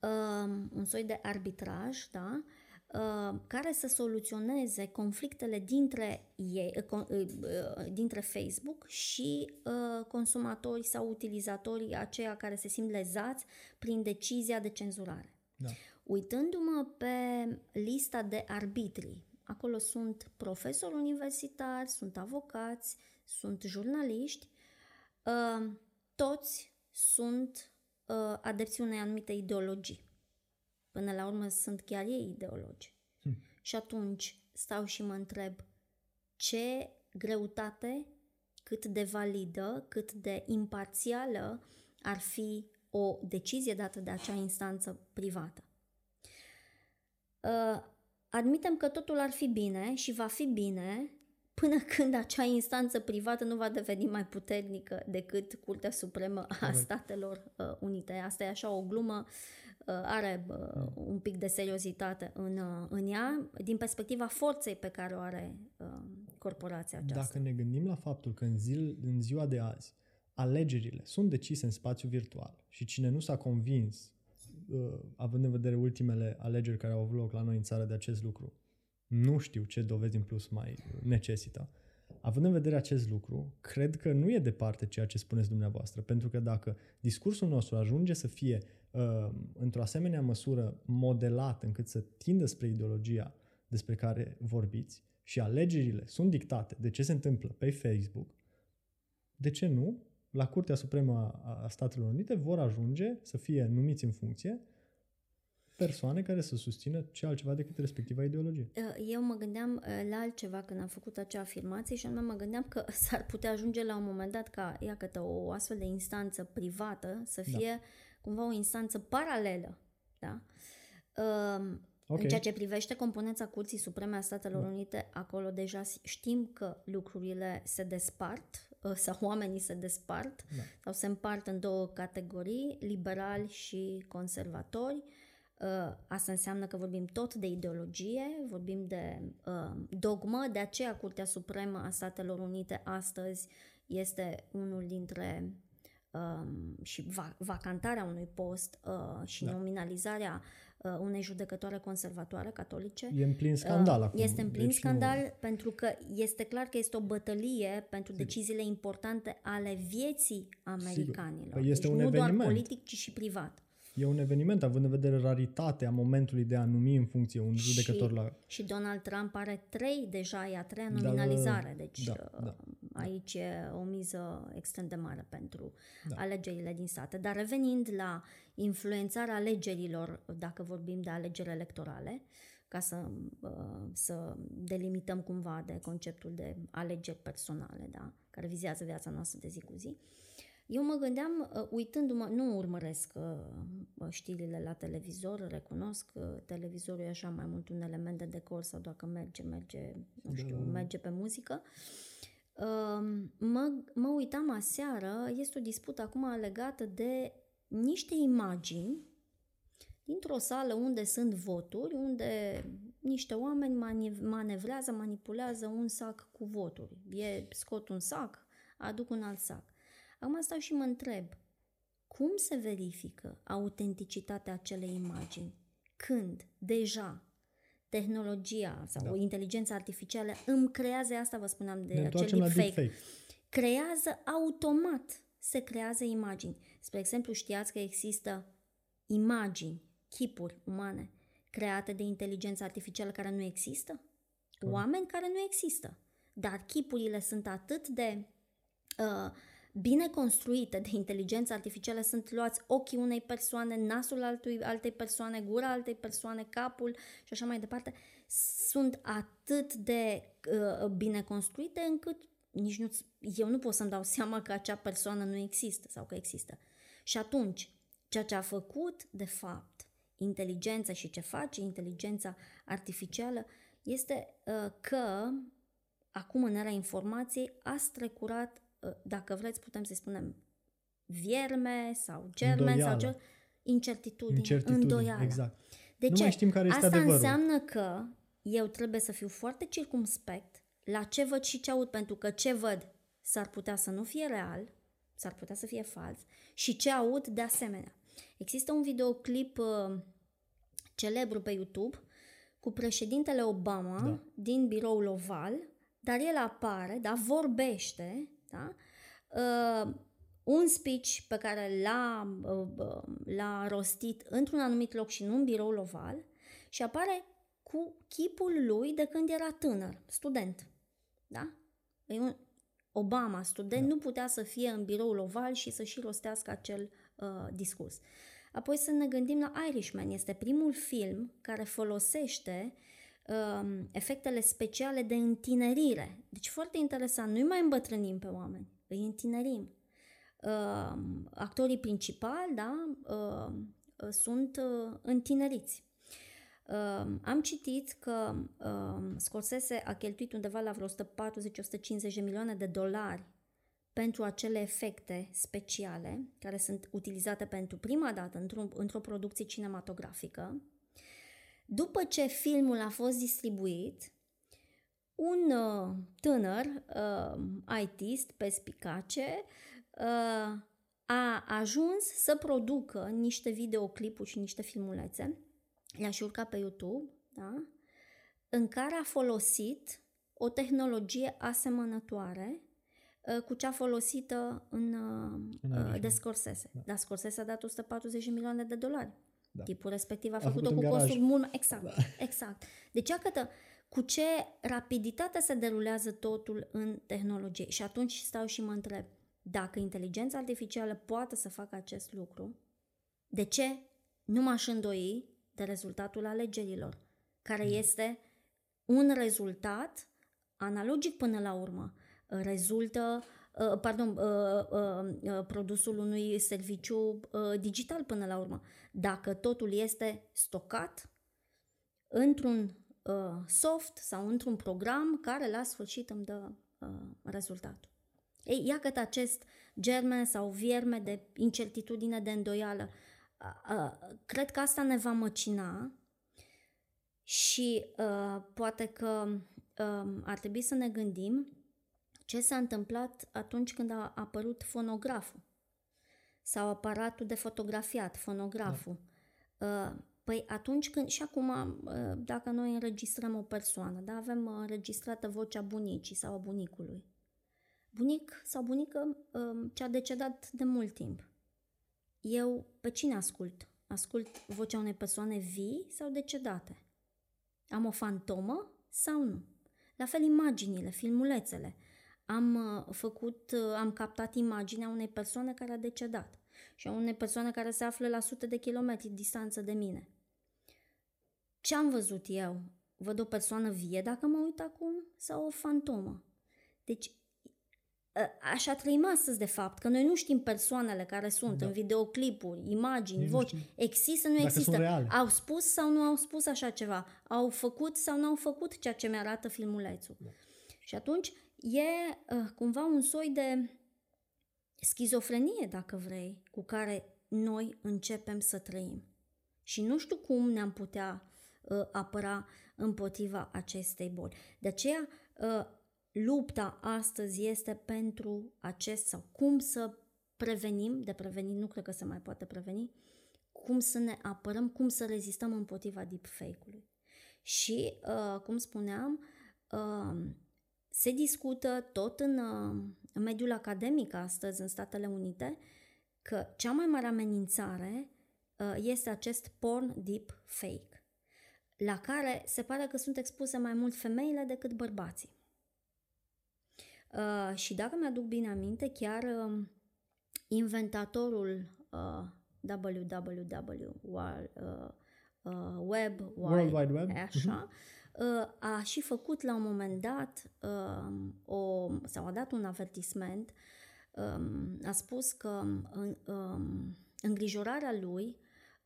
um, un soi de arbitraj, da, uh, care să soluționeze conflictele dintre, ei, uh, uh, dintre Facebook și consumatori sau utilizatorii aceia care se simt lezați prin decizia de cenzurare. Da. Uitându-mă pe lista de arbitri, acolo sunt profesori universitari, sunt avocați, sunt jurnaliști, toți sunt adepții unei anumite ideologii. Până la urmă sunt chiar ei ideologi. Hmm. Și atunci stau și mă întreb ce greutate, cât de validă, cât de imparțială ar fi o decizie dată de acea instanță privată. Uh, admitem că totul ar fi bine și va fi bine până când acea instanță privată nu va deveni mai puternică decât Curtea Supremă a Statelor uh, Unite. Asta e așa o glumă Uh, are uh, un pic de seriozitate în, uh, în ea, din perspectiva forței pe care o are corporația aceasta. Dacă ne gândim la faptul că în, zil, în ziua de azi alegerile sunt decise în spațiu virtual și cine nu s-a convins, având în vedere ultimele alegeri care au avut loc la noi în țară de acest lucru, nu știu ce dovezi în plus mai necesită. Având în vedere acest lucru, cred că nu e departe ceea ce spuneți dumneavoastră, pentru că dacă discursul nostru ajunge să fie uh, într-o asemenea măsură modelat încât să tindă spre ideologia despre care vorbiți și alegerile sunt dictate de ce se întâmplă pe Facebook, de ce nu? La Curtea Supremă a Statelor Unite vor ajunge să fie numiți în funcție persoane care să susțină ce altceva decât respectiva ideologie. Uh, eu mă gândeam uh, la altceva când am făcut acea afirmație și anume mă gândeam că s-ar putea ajunge la un moment dat ca, iată, o astfel de instanță privată să da. fie da. cumva o instanță paralelă, da? Um, okay. În ceea ce privește componența Curții Supreme a Statelor da. Unite, acolo deja știm că lucrurile se despart uh, sau oamenii se despart da. sau se împart în două categorii, liberali și conservatori. Uh, Uh, asta înseamnă că vorbim tot de ideologie, vorbim de uh, dogmă, de aceea Curtea Supremă a Statelor Unite astăzi este unul dintre um, și va, vacantarea unui post uh, și da. nominalizarea uh, unei judecătoare conservatoare catolice. E în plin scandal uh, acum. Este în plin deci scandal nu... pentru că este clar că este o bătălie pentru Sigur. deciziile importante ale vieții americanilor. Păi este deci un nu eveniment. doar politic, ci și privat. E un eveniment, având în vedere raritatea momentului de a numi în funcție un judecător și, la... Și Donald Trump are trei deja, e a treia da, nominalizare, da, deci da, uh, da, aici e o miză extrem de mare pentru da. alegerile din state. Dar revenind la influențarea alegerilor, dacă vorbim de alegeri electorale, ca să, uh, să delimităm cumva de conceptul de alegeri personale, da, care vizează viața noastră de zi cu zi, eu mă gândeam, uh, uitându-mă, nu urmăresc uh, știrile la televizor, recunosc că televizorul e așa mai mult un element de decor sau dacă merge, merge, nu știu, da. merge pe muzică. Um, mă, mă uitam aseară, este o dispută acum legată de niște imagini dintr-o sală unde sunt voturi, unde niște oameni manevrează, manipulează un sac cu voturi. E, scot un sac, aduc un alt sac. Acum stau și mă întreb, cum se verifică autenticitatea acelei imagini? Când, deja, tehnologia sau da. inteligența artificială îmi creează, asta vă spuneam de ne acel deepfake, deepfake, creează automat, se creează imagini. Spre exemplu, știați că există imagini, chipuri umane create de inteligență artificială care nu există? Corect. Oameni care nu există. Dar chipurile sunt atât de uh, bine construite de inteligență artificială sunt luați ochii unei persoane, nasul altui, altei persoane, gura altei persoane, capul și așa mai departe, sunt atât de uh, bine construite încât nici nu, eu nu pot să-mi dau seama că acea persoană nu există sau că există. Și atunci, ceea ce a făcut, de fapt, inteligența și ce face inteligența artificială este uh, că acum în era informației a strecurat Ă, dacă vreți, putem să-i spunem vierme sau germen sau ce, incertitudine, incertitudine îndoială. Exact. De nu ce? mai știm care este Asta adevărul. înseamnă că eu trebuie să fiu foarte circumspect la ce văd și ce aud, pentru că ce văd s-ar putea să nu fie real, s-ar putea să fie fals și ce aud de asemenea. Există un videoclip uh, celebru pe YouTube cu președintele Obama Da. din biroul oval, dar el apare, da, vorbește, da, uh, un speech pe care l-a, uh, uh, l-a rostit într-un anumit loc și nu în biroul oval și apare cu chipul lui de când era tânăr, student. Da? E un, Obama, student, nu putea să fie în biroul oval și să și rostească acel uh, discurs. Apoi să ne gândim la Irishman. Este primul film care folosește um, efectele speciale de întinerire. Deci foarte interesant. Nu-i mai îmbătrânim pe oameni, îi întinerim. Uh, actorii principali, da, uh, uh, sunt uh, întineriți. Uh, am citit că uh, Scorsese a cheltuit undeva la vreo 140-150 de milioane de dolari pentru acele efecte speciale care sunt utilizate pentru prima dată într-o, într-o producție cinematografică. După ce filmul a fost distribuit, un uh, tânăr uh, ITist perspicace uh, a ajuns să producă niște videoclipuri și niște filmulețe, le-a și urcat pe YouTube, da? în care a folosit o tehnologie asemănătoare uh, cu cea folosită în, uh, În uh, Irishman. de Scorsese. Da. Dar Scorsese a dat 140 de milioane de dolari. Da. Tipul respectiv a, A făcut-o făcut cu în garaj. costuri mult mai... Exact, da. exact. Deci, iată, cu ce rapiditate se derulează totul în tehnologie. Și atunci stau și mă întreb, dacă inteligența artificială poate să facă acest lucru, de ce nu m-aș îndoi de rezultatul alegerilor, care este un rezultat analogic până la urmă. Rezultă, uh, pardon, uh, uh, uh, produsul unui serviciu uh, digital până la urmă. Dacă totul este stocat într-un uh, soft sau într-un program care la sfârșit îmi dă uh, rezultatul. Ei, iată acest germen sau vierme de incertitudine, de îndoială. Uh, uh, cred că asta ne va măcina și uh, poate că uh, ar trebui să ne gândim ce s-a întâmplat atunci când a apărut fonograful sau aparatul de fotografiat, fonograful. Da. Păi atunci când, și acum, uh, dacă noi înregistrăm o persoană, da, avem uh, înregistrată vocea bunicii sau a bunicului. Bunic sau bunică uh, ce-a decedat de mult timp. Eu pe cine ascult? Ascult vocea unei persoane vii sau decedate? Am o fantomă sau nu? La fel imaginile, filmulețele. Am uh, făcut, uh, am captat imaginea unei persoane care a decedat și a unei persoane care se află la sute de kilometri distanță de mine. Ce am văzut eu? Văd o persoană vie dacă mă uit acum sau o fantomă? Deci, așa trăim astăzi, de fapt, că noi nu știm persoanele care sunt da. în videoclipuri, imagini, Nici nu voci. știm Există, nu dacă există. sunt reale. Au spus sau nu au spus așa ceva? Au făcut sau nu au făcut ceea ce mi-arată filmulețul? Da. Și atunci e uh, cumva un soi de schizofrenie, dacă vrei, cu care noi începem să trăim. Și nu știu cum ne-am putea uh, apăra împotriva acestei boli. De aceea, uh, lupta astăzi este pentru acest sau cum să prevenim, de prevenit nu cred că se mai poate preveni, cum să ne apărăm, cum să rezistăm împotriva deepfake-ului. Și, uh, cum spuneam, uh, se discută tot în, uh, în mediul academic astăzi în Statele Unite că cea mai mare amenințare uh, este acest porn deep fake, la care se pare că sunt expuse mai mult femeile decât bărbații. Uh, și dacă mi-aduc bine aminte, chiar uh, inventatorul uh, www, war, uh, uh, web, World Wide Web. așa, uh, a și făcut la un moment dat uh, o, sau a dat un avertisment, um, a spus că um, îngrijorarea lui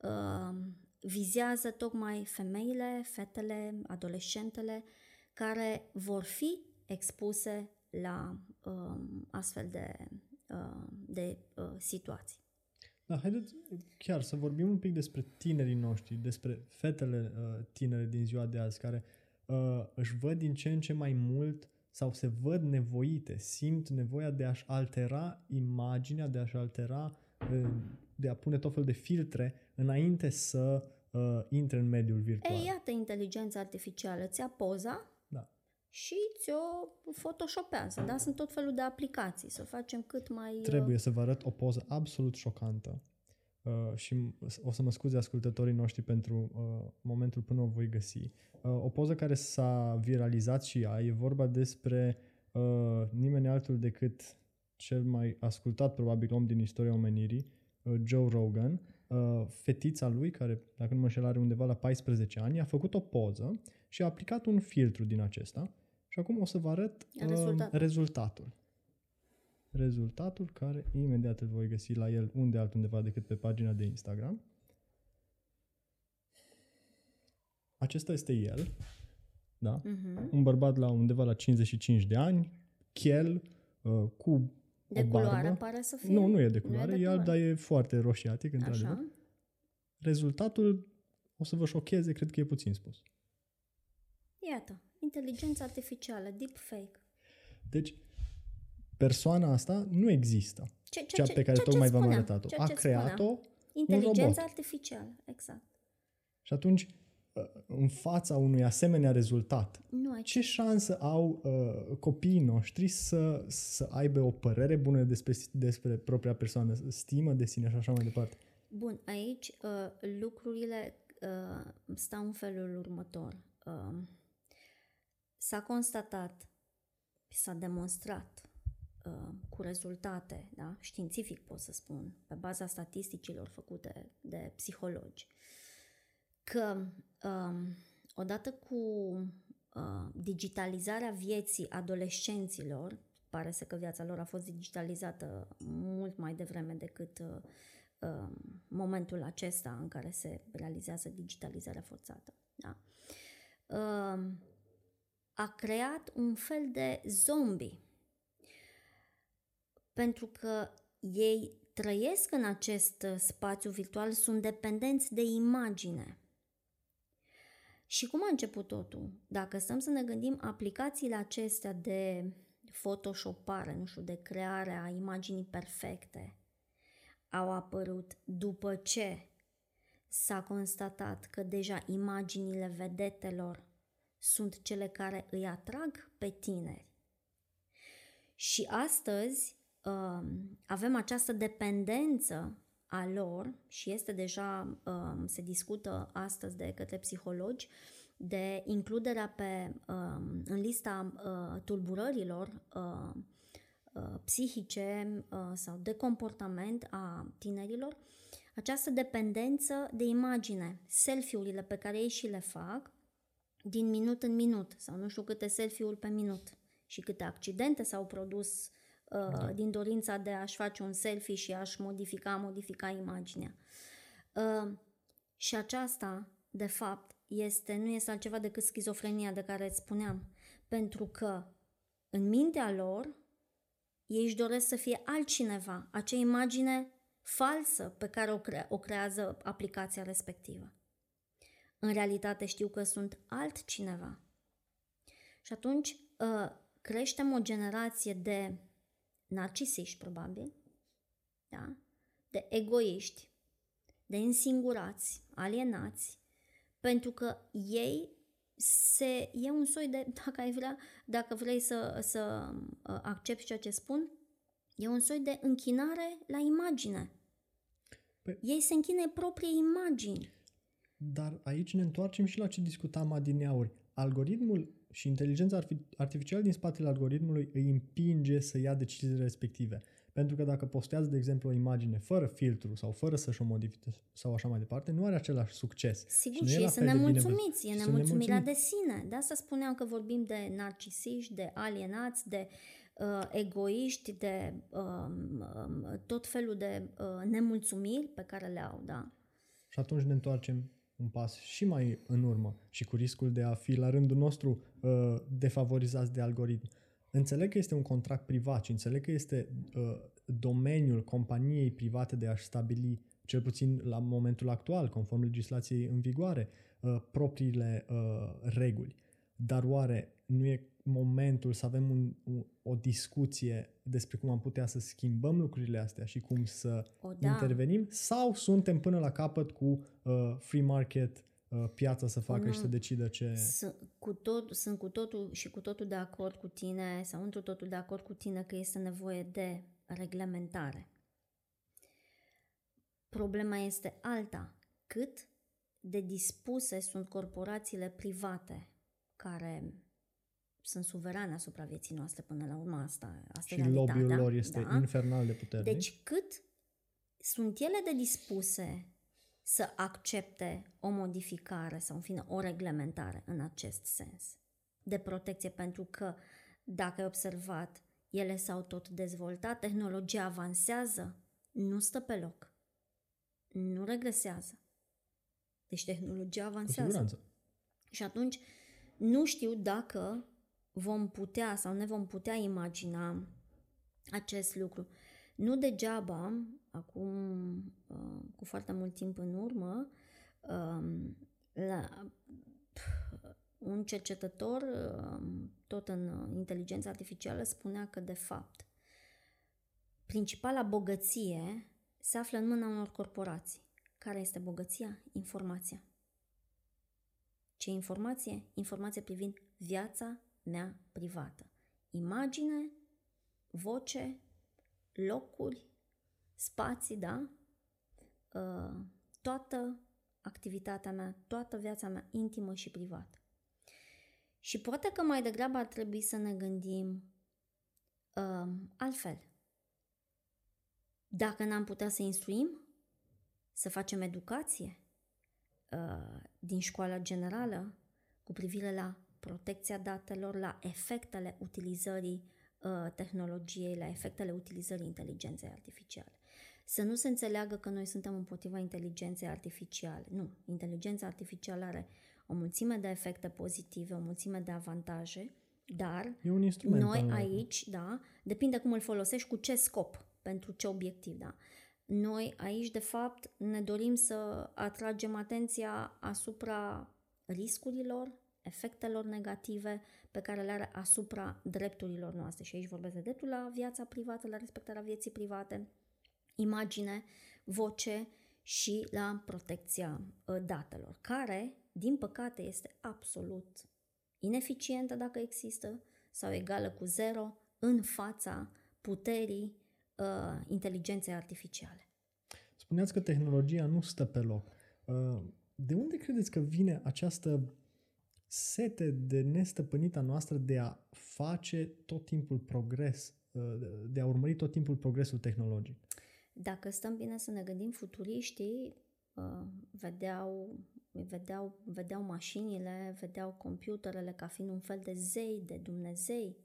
um, vizează tocmai femeile, fetele, adolescentele care vor fi expuse la um, astfel de, uh, de uh, situații. Da, haideți chiar să vorbim un pic despre tinerii noștri, despre fetele uh, tinere din ziua de azi, care uh, își văd din ce în ce mai mult sau se văd nevoite, simt nevoia de a-și altera imaginea, de a-și altera, uh, de a pune tot fel de filtre înainte să uh, intre în mediul virtual. Ei, iată inteligența artificială. Ți-a poza Da. Și ți-o photoshopează. Da? Sunt tot felul de aplicații. Să facem cât mai... uh, Trebuie să vă arăt o poză absolut șocantă uh, și m- o să mă scuze ascultătorii noștri pentru uh, momentul până o voi găsi. Uh, o poză care s-a viralizat și ea, e vorba despre uh, nimeni altul decât cel mai ascultat probabil om din istoria omenirii, uh, Joe Rogan. Uh, fetița lui, care dacă nu mă înșel are undeva la 14 ani, a făcut o poză și a aplicat un filtru din acesta și acum o să vă arăt uh, Rezultatul. rezultatul rezultatul care imediat îl voi găsi la el unde altundeva decât pe pagina de Instagram. Acesta este el, da? Mhm. Un bărbat la undeva la 55 de ani, chel, uh, cu De o culoare barbă. pare să fie. Nu, nu e de Nu culoare, de e alb, dar culoare. e foarte roșiatic, într-adevăr. Așa. Rezultatul o să vă șocheze, cred că e puțin spus. Iată, inteligența artificială, deepfake. Deci, persoana asta nu există, Ce, ce, cea ce, pe care ceea ce tocmai v-am spuneam, arătat-o. ceea A ce spuneam. creat-o Inteligența robot. artificială, exact. Și atunci, uh, în fața unui asemenea rezultat, Nu ai ce șansă au uh, copiii noștri să, să aibă o părere bună despre, despre propria persoană, stimă de sine și așa mai departe? Bun, aici uh, lucrurile uh, stau în felul următor. Uh, s-a constatat, s-a demonstrat uh, cu rezultate, da? științific pot să spun, pe baza statisticilor făcute de psihologi, că uh, odată cu uh, digitalizarea vieții adolescenților, pare să că viața lor a fost digitalizată mult mai devreme decât uh, uh, momentul acesta în care se realizează digitalizarea forțată. Da? Uh, a creat un fel de zombie pentru că ei trăiesc în acest uh, spațiu virtual, sunt dependenți de imagine. Și cum a început totul? Dacă stăm să ne gândim, aplicațiile acestea de photoshopare, nu știu, de creare a imaginii perfecte, au apărut după ce s-a constatat că deja imaginile vedetelor sunt cele care îi atrag pe tineri. Și astăzi um, avem această dependență a lor și este deja, um, se discută astăzi de către psihologi, de includerea pe, um, în lista uh, tulburărilor uh, uh, psihice uh, sau de comportament a tinerilor, această dependență de imagine, selfie-urile pe care ei și le fac din minut în minut sau nu știu câte selfie-uri pe minut și câte accidente s-au produs uh, da. din dorința de a-și face un selfie și a-și modifica, modifica imaginea. Uh, și aceasta, de fapt, este, nu este altceva decât schizofrenia de care îți spuneam, pentru că în mintea lor ei își doresc să fie altcineva, acea imagine falsă pe care o, cre- o creează aplicația respectivă. În realitate știu că sunt altcineva. Și atunci uh, creștem o generație de narcisiști, probabil, da? de egoiști, de însingurați, alienați, pentru că ei se, e un soi de, dacă ai vrea, dacă vrei să, să uh, accepti ceea ce spun, e un soi de închinare la imagine. Păi- Ei se închină proprii imagini. Dar aici ne întoarcem și la ce discutam adineauri. Algoritmul și inteligența arfi- artificială din spatele algoritmului îi împinge să ia deciziile respective. Pentru că dacă postează, de exemplu, o imagine fără filtru sau fără să-și o modifice sau așa mai departe, nu are același succes. Sigur, nu și e ei la sunt fel de bine nemulțumiți, e văzut. Sunt nemulțumirea de nemulțumiți. sine. De asta spuneam că vorbim de narcisiști, de alienați, de uh, egoiști, de um, um, tot felul de uh, nemulțumiri pe care le au, da. Și atunci ne întoarcem un pas și mai în urmă și cu riscul de a fi la rândul nostru uh, defavorizați de algoritm. Înțeleg că este un contract privat și înțeleg că este uh, domeniul companiei private de a-și stabili, cel puțin la momentul actual, conform legislației în vigoare, uh, propriile uh, reguli. Dar oare nu e momentul să avem un, un, o discuție despre cum am putea să schimbăm lucrurile astea și cum să O, da. intervenim sau suntem până la capăt cu uh, free market, uh, piața să facă Nu. și să decidă ce... Sunt cu, tot, sunt cu totul și cu totul de acord cu tine sau într totul de acord cu tine că este nevoie de reglementare. Problema este alta. Cât de dispuse sunt corporațiile private care sunt suverane asupra vieții noastre până la urmă asta, asta Și e realitatea, lobby-ul lor este da? infernal de puternic. Deci cât sunt ele de dispuse să accepte o modificare sau, în fine, o reglementare în acest sens de protecție, pentru că, dacă ai observat, ele s-au tot dezvoltat, tehnologia avansează, nu stă pe loc, nu regresează. Deci tehnologia cu avansează. siguranță. Și atunci nu știu dacă vom putea sau ne vom putea imagina acest lucru. Nu degeaba, acum uh, cu foarte mult timp în urmă, um, la, un cercetător, um, tot în inteligența artificială, spunea că, de fapt, principala bogăție se află în mâna unor corporații. Care este bogăția? Informația. Ce informație? Informație privind viața mea privată. Imagine, voce, locuri, spații, da? Uh, Toată activitatea mea, toată viața mea intimă și privată. Și poate că mai degrabă ar trebui să ne gândim uh, altfel. Dacă n-am putea să instruim, să facem educație uh, din școala generală cu privire la protecția datelor, la efectele utilizării uh, tehnologiei, la efectele utilizării inteligenței artificiale. Să nu se înțeleagă că noi suntem împotriva inteligenței artificiale. Nu, inteligența artificială are o mulțime de efecte pozitive, o mulțime de avantaje, dar E un instrument. noi până la urmă. aici, da, depinde cum îl folosești, cu ce scop, pentru ce obiectiv, da. Noi aici, de fapt, ne dorim să atragem atenția asupra riscurilor, efectelor negative pe care le are asupra drepturilor noastre. Și aici vorbesc de dreptul la viața privată, la respectarea vieții private, imagine, voce și la protecția uh, datelor, care, din păcate, este absolut ineficientă dacă există sau egală cu zero în fața puterii uh, inteligenței artificiale. Spuneați că tehnologia nu stă pe loc. Uh, De unde credeți că vine această sete de nestăpânită a noastră de a face tot timpul progres, uh, de a urmări tot timpul progresul tehnologic? Dacă stăm bine să ne gândim, futuriștii uh, vedeau, vedeau, vedeau mașinile, vedeau computerele ca fiind un fel de zei, de Dumnezei.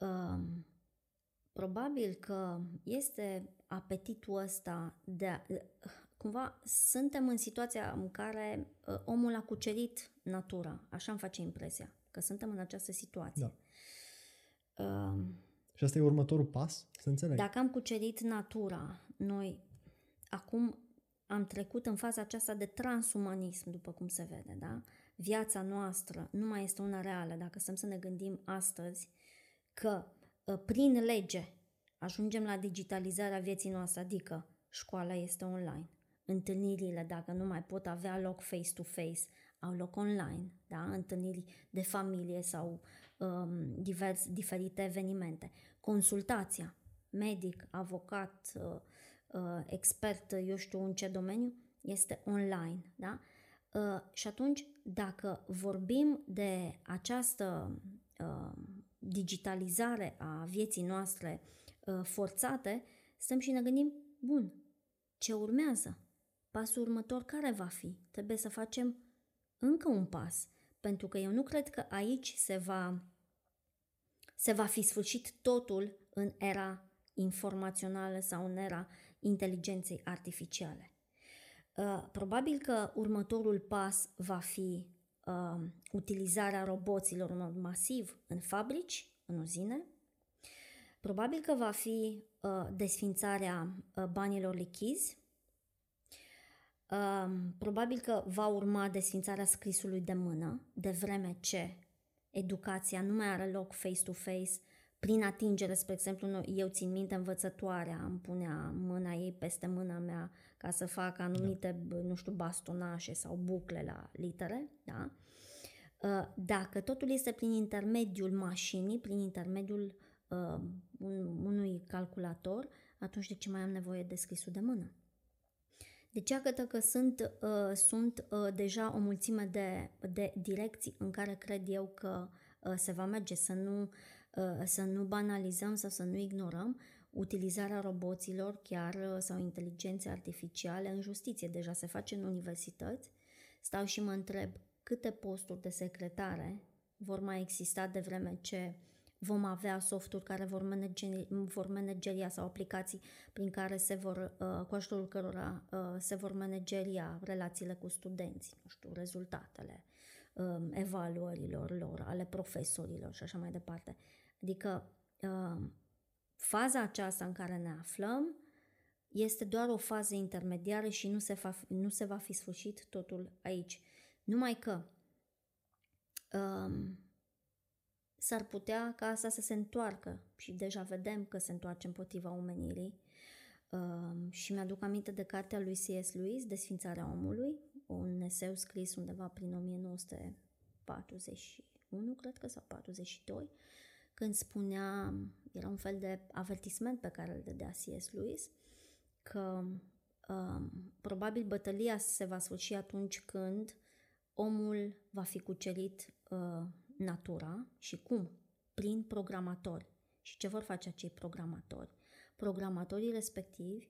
Uh, probabil că este apetitul ăsta de a, cumva suntem în situația în care uh, omul a cucerit natura, așa îmi face impresia, că suntem în această situație. Da. Uh, Și asta e următorul pas? Să înțeleg. dacă am cucerit natura, noi acum am trecut în faza aceasta de transumanism, după cum se vede, da? Viața noastră nu mai este una reală. Dacă stăm să ne gândim astăzi că ă, prin lege ajungem la digitalizarea vieții noastre, adică școala este online, întâlnirile, dacă nu mai pot avea loc face-to-face, au loc online, da? întâlniri de familie sau um, divers, diferite evenimente. Consultația, medic, avocat, uh, uh, expert, eu știu în ce domeniu, este online. Da? Uh, și atunci, dacă vorbim de această uh, digitalizare a vieții noastre uh, forțate, stăm și ne gândim, bun, ce urmează? Pasul următor care va fi? Trebuie să facem încă un pas, pentru că eu nu cred că aici se va, se va fi sfârșit totul în era informațională sau în era inteligenței artificiale. Uh, probabil că următorul pas va fi uh, utilizarea roboților în mod masiv în fabrici, în uzine. Probabil că va fi uh, desfințarea uh, banilor lichizi. Uh, probabil că va urma desfințarea scrisului de mână, de vreme ce educația nu mai are loc face-to-face, prin atingere, spre exemplu, eu țin minte învățătoarea, îmi punea mâna ei peste mâna mea ca să facă anumite, da. nu știu, bastonașe sau bucle la litere, da? Uh, dacă totul este prin intermediul mașinii, prin intermediul uh, unui calculator, atunci de ce mai am nevoie de scrisul de mână? Deci, iată că sunt, uh, sunt uh, deja o mulțime de, de direcții în care cred eu că uh, se va merge, să nu, uh, să nu banalizăm sau să nu ignorăm utilizarea roboților chiar uh, sau inteligențe artificiale în justiție. Deja se face în universități. Stau și mă întreb câte posturi de secretare vor mai exista de vreme ce vom avea softuri care vor, manageri, vor manageria sau aplicații prin care se vor, uh, cu ajutorul cărora uh, se vor manageria relațiile cu studenții, nu știu, rezultatele um, evaluărilor lor, ale profesorilor și așa mai departe. Adică um, faza aceasta în care ne aflăm este doar o fază intermediară și nu se, va, nu se va fi sfârșit totul aici. Numai că um, s-ar putea ca asta să se întoarcă și deja vedem că se întoarce împotriva omenirii. Um, și mi-aduc aminte de cartea lui C.S. Lewis, Desfințarea omului, un eseu scris undeva prin 1941, cred că, sau 42, când spunea, era un fel de avertisment pe care îl dădea C.S. Lewis, că um, probabil bătălia se va sfârși atunci când omul va fi cucerit uh, natura și cum? Prin programatori. Și ce vor face acei programatori? Programatorii respectivi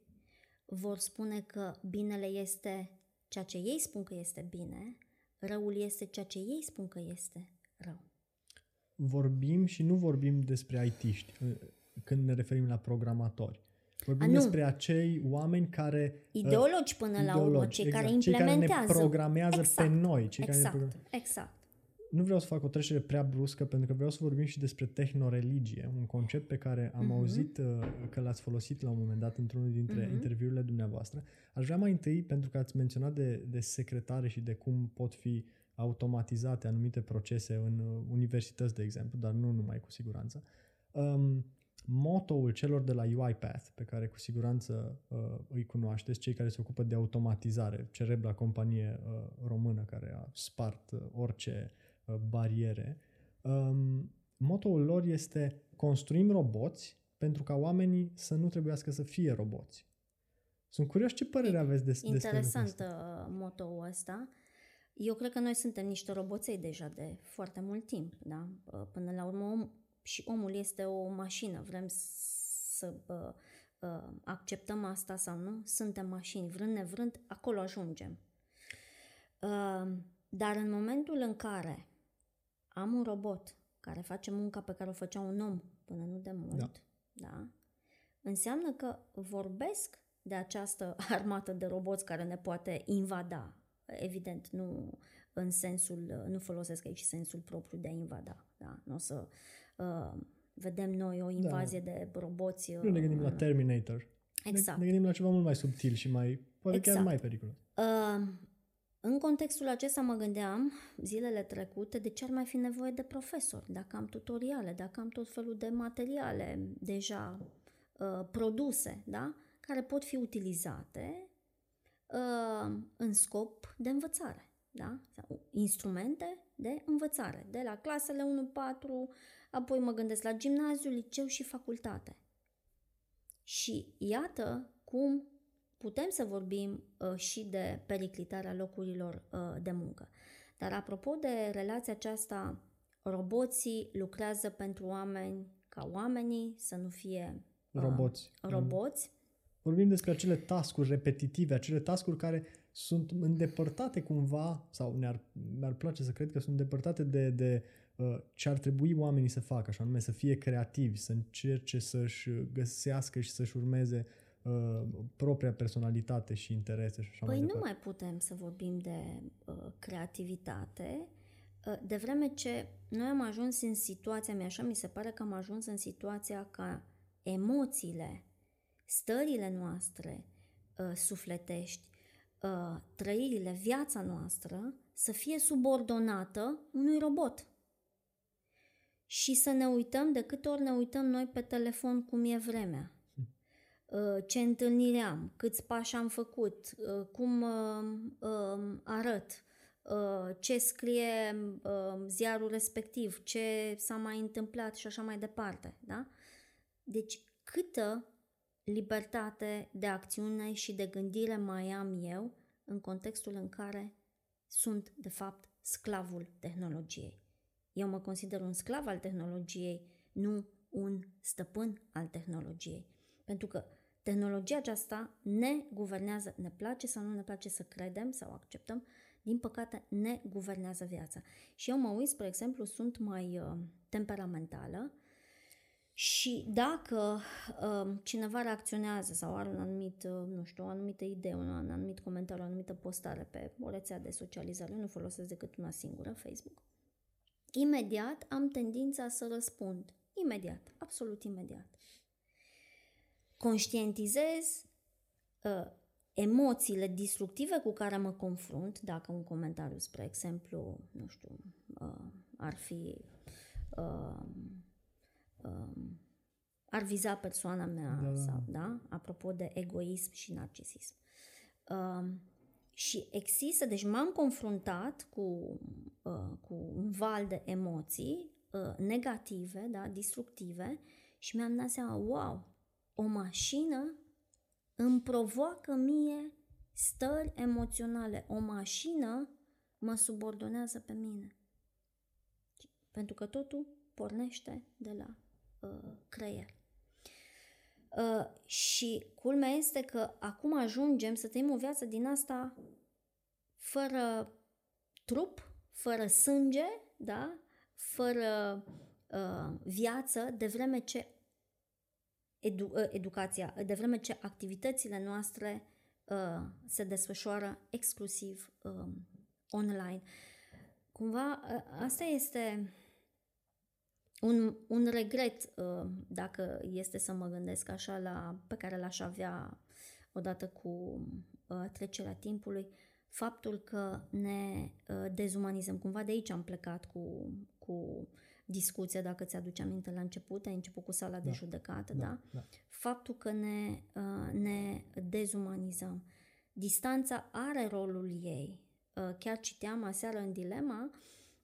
vor spune că binele este ceea ce ei spun că este bine, răul este ceea ce ei spun că este rău. Vorbim și nu vorbim despre IT-ști uh, când ne referim la programatori. Vorbim A, despre acei oameni care... Uh, ideologi până ideologi, la urmă, cei exact, care implementează. Cei care ne programează exact, pe noi. Cei exact, care ne exact, exact nu vreau să fac o trecere prea bruscă, pentru că vreau să vorbim și despre tehnoreligie, un concept pe care am uh-huh. auzit uh, că l-ați folosit la un moment dat într-unul dintre uh-huh. interviurile dumneavoastră. Aș vrea mai întâi, pentru că ați menționat de, de secretare și de cum pot fi automatizate anumite procese în uh, universități, de exemplu, dar nu numai cu siguranță. Um, motoul celor de la UiPath, pe care cu siguranță uh, îi cunoașteți, cei care se ocupă de automatizare, cerebra companie uh, română care a spart uh, orice Uh, bariere. Um, motoul lor este construim roboți pentru ca oamenii să nu trebuiască să fie roboți. Sunt curios ce părere aveți des, despre Interesant uh, motoul ăsta. Eu cred că noi suntem niște roboței deja de foarte mult timp, da? Uh, până la urmă om, și omul este o mașină. Vrem să uh, uh, acceptăm asta sau nu? Suntem mașini, vrând nevrând, acolo ajungem. Uh, dar în momentul în care am un robot care face munca pe care o făcea un om până nu de mult, da. Da? înseamnă că vorbesc de această armată de roboți care ne poate invada. Evident, nu în sensul, nu folosesc aici sensul propriu de a invada. Da? Nu o să uh, vedem noi o da. invazie da. de roboți. Nu ne gândim uh, la Terminator. Exact. Ne, ne gândim la ceva mult mai subtil și mai, poate exact. chiar mai periculos. Uh, în contextul acesta mă gândeam zilele trecute de ce ar mai fi nevoie de profesor, dacă am tutoriale, dacă am tot felul de materiale deja uh, produse, da? care pot fi utilizate uh, în scop de învățare. Da? Sau instrumente de învățare, de la clasele 1-4, apoi mă gândesc la gimnaziu, liceu și facultate. Și iată cum putem să vorbim uh, și de periclitarea locurilor uh, de muncă. Dar apropo de relația aceasta, roboții lucrează pentru oameni ca oamenii, să nu fie uh, roboți. roboți. Vorbim despre acele tascuri repetitive, acele tascuri care sunt îndepărtate cumva, sau ne-ar, mi-ar place să cred că sunt îndepărtate de, de uh, ce ar trebui oamenii să facă, așa nume, să fie creativi, să încerce să-și găsească și să-și urmeze uh, Uh, propria personalitate și interese și așa păi mai departe. nu mai putem să vorbim de uh, creativitate, uh, de vreme ce noi am ajuns în situația, mi așa mi se pare că am ajuns în situația ca emoțiile, stările noastre uh, sufletești, uh, trăirile, viața noastră să fie subordonată unui robot. și să ne uităm de câte ori ne uităm noi pe telefon cum e vremea. Uh, ce întâlnire am, câți pași am făcut, uh, cum uh, arăt, ce scrie ziarul respectiv, ce s-a mai întâmplat și așa mai departe. Da? Deci câtă libertate de acțiune și de gândire mai am eu în contextul în care sunt, de fapt, sclavul tehnologiei. Eu mă consider un sclav al tehnologiei, nu un stăpân al tehnologiei. Pentru că tehnologia aceasta ne guvernează, ne place sau nu ne place să credem sau acceptăm, din păcate ne guvernează viața. Și eu mă uit, spre exemplu, sunt mai uh, temperamentală și dacă uh, cineva reacționează sau are un anumit, uh, nu știu, o anumită idee, un anumit comentariu, o anumită postare pe o rețea de socializare, nu folosesc decât una singură, Facebook, imediat am tendința să răspund. Imediat, absolut imediat. Conștientizez uh, emoțiile destructive cu care mă confrunt, dacă un comentariu, spre exemplu, nu știu, uh, ar fi uh, um, ar viza persoana mea da, da. sau, da? Apropo de egoism și narcisism. Um, și există, deci m-am confruntat cu, uh, cu un val de emoții uh, negative, da, destructive și mi-am dat seama, wow, o mașină îmi provoacă mie stări emoționale. O mașină mă subordonează pe mine. Pentru că totul pornește de la uh, creier. Uh, și culmea este că acum ajungem să trăim o viață din asta fără trup, fără sânge, da? fără uh, viață, de vreme ce edu- uh, educația, de vreme ce activitățile noastre uh, se desfășoară exclusiv uh, online. Cumva, uh, asta este un, un regret, uh, dacă este să mă gândesc așa la, pe care l-aș avea odată cu uh, trecerea timpului, faptul că ne uh, dezumanizăm. Cumva de aici am plecat cu, cu discuția, dacă ți-aduce aminte la început, ai început cu sala da. de judecată, da? da? da. Faptul că ne, ne dezumanizăm. Distanța are rolul ei. Chiar citeam aseară în dilema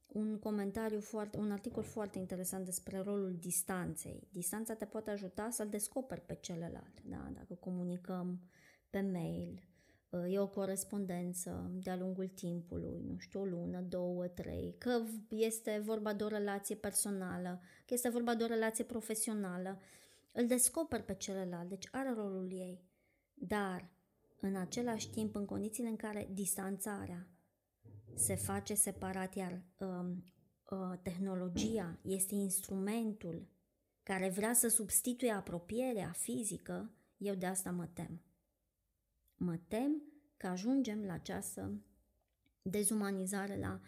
un comentariu foarte, un articol foarte interesant despre rolul distanței. Distanța te poate ajuta să-l descoperi pe celălalt, da? Dacă comunicăm pe mail, uh, e o corespondență de-a lungul timpului, nu știu, o lună, două, trei, că este vorba de o relație personală, că este vorba de o relație profesională, îl descoperi pe celălalt, deci are rolul ei. Dar, în același timp, în condițiile în care distanțarea se face separat, iar um, uh, tehnologia este instrumentul care vrea să substituie apropierea fizică, eu de asta mă tem. Mă tem că ajungem la această dezumanizare, la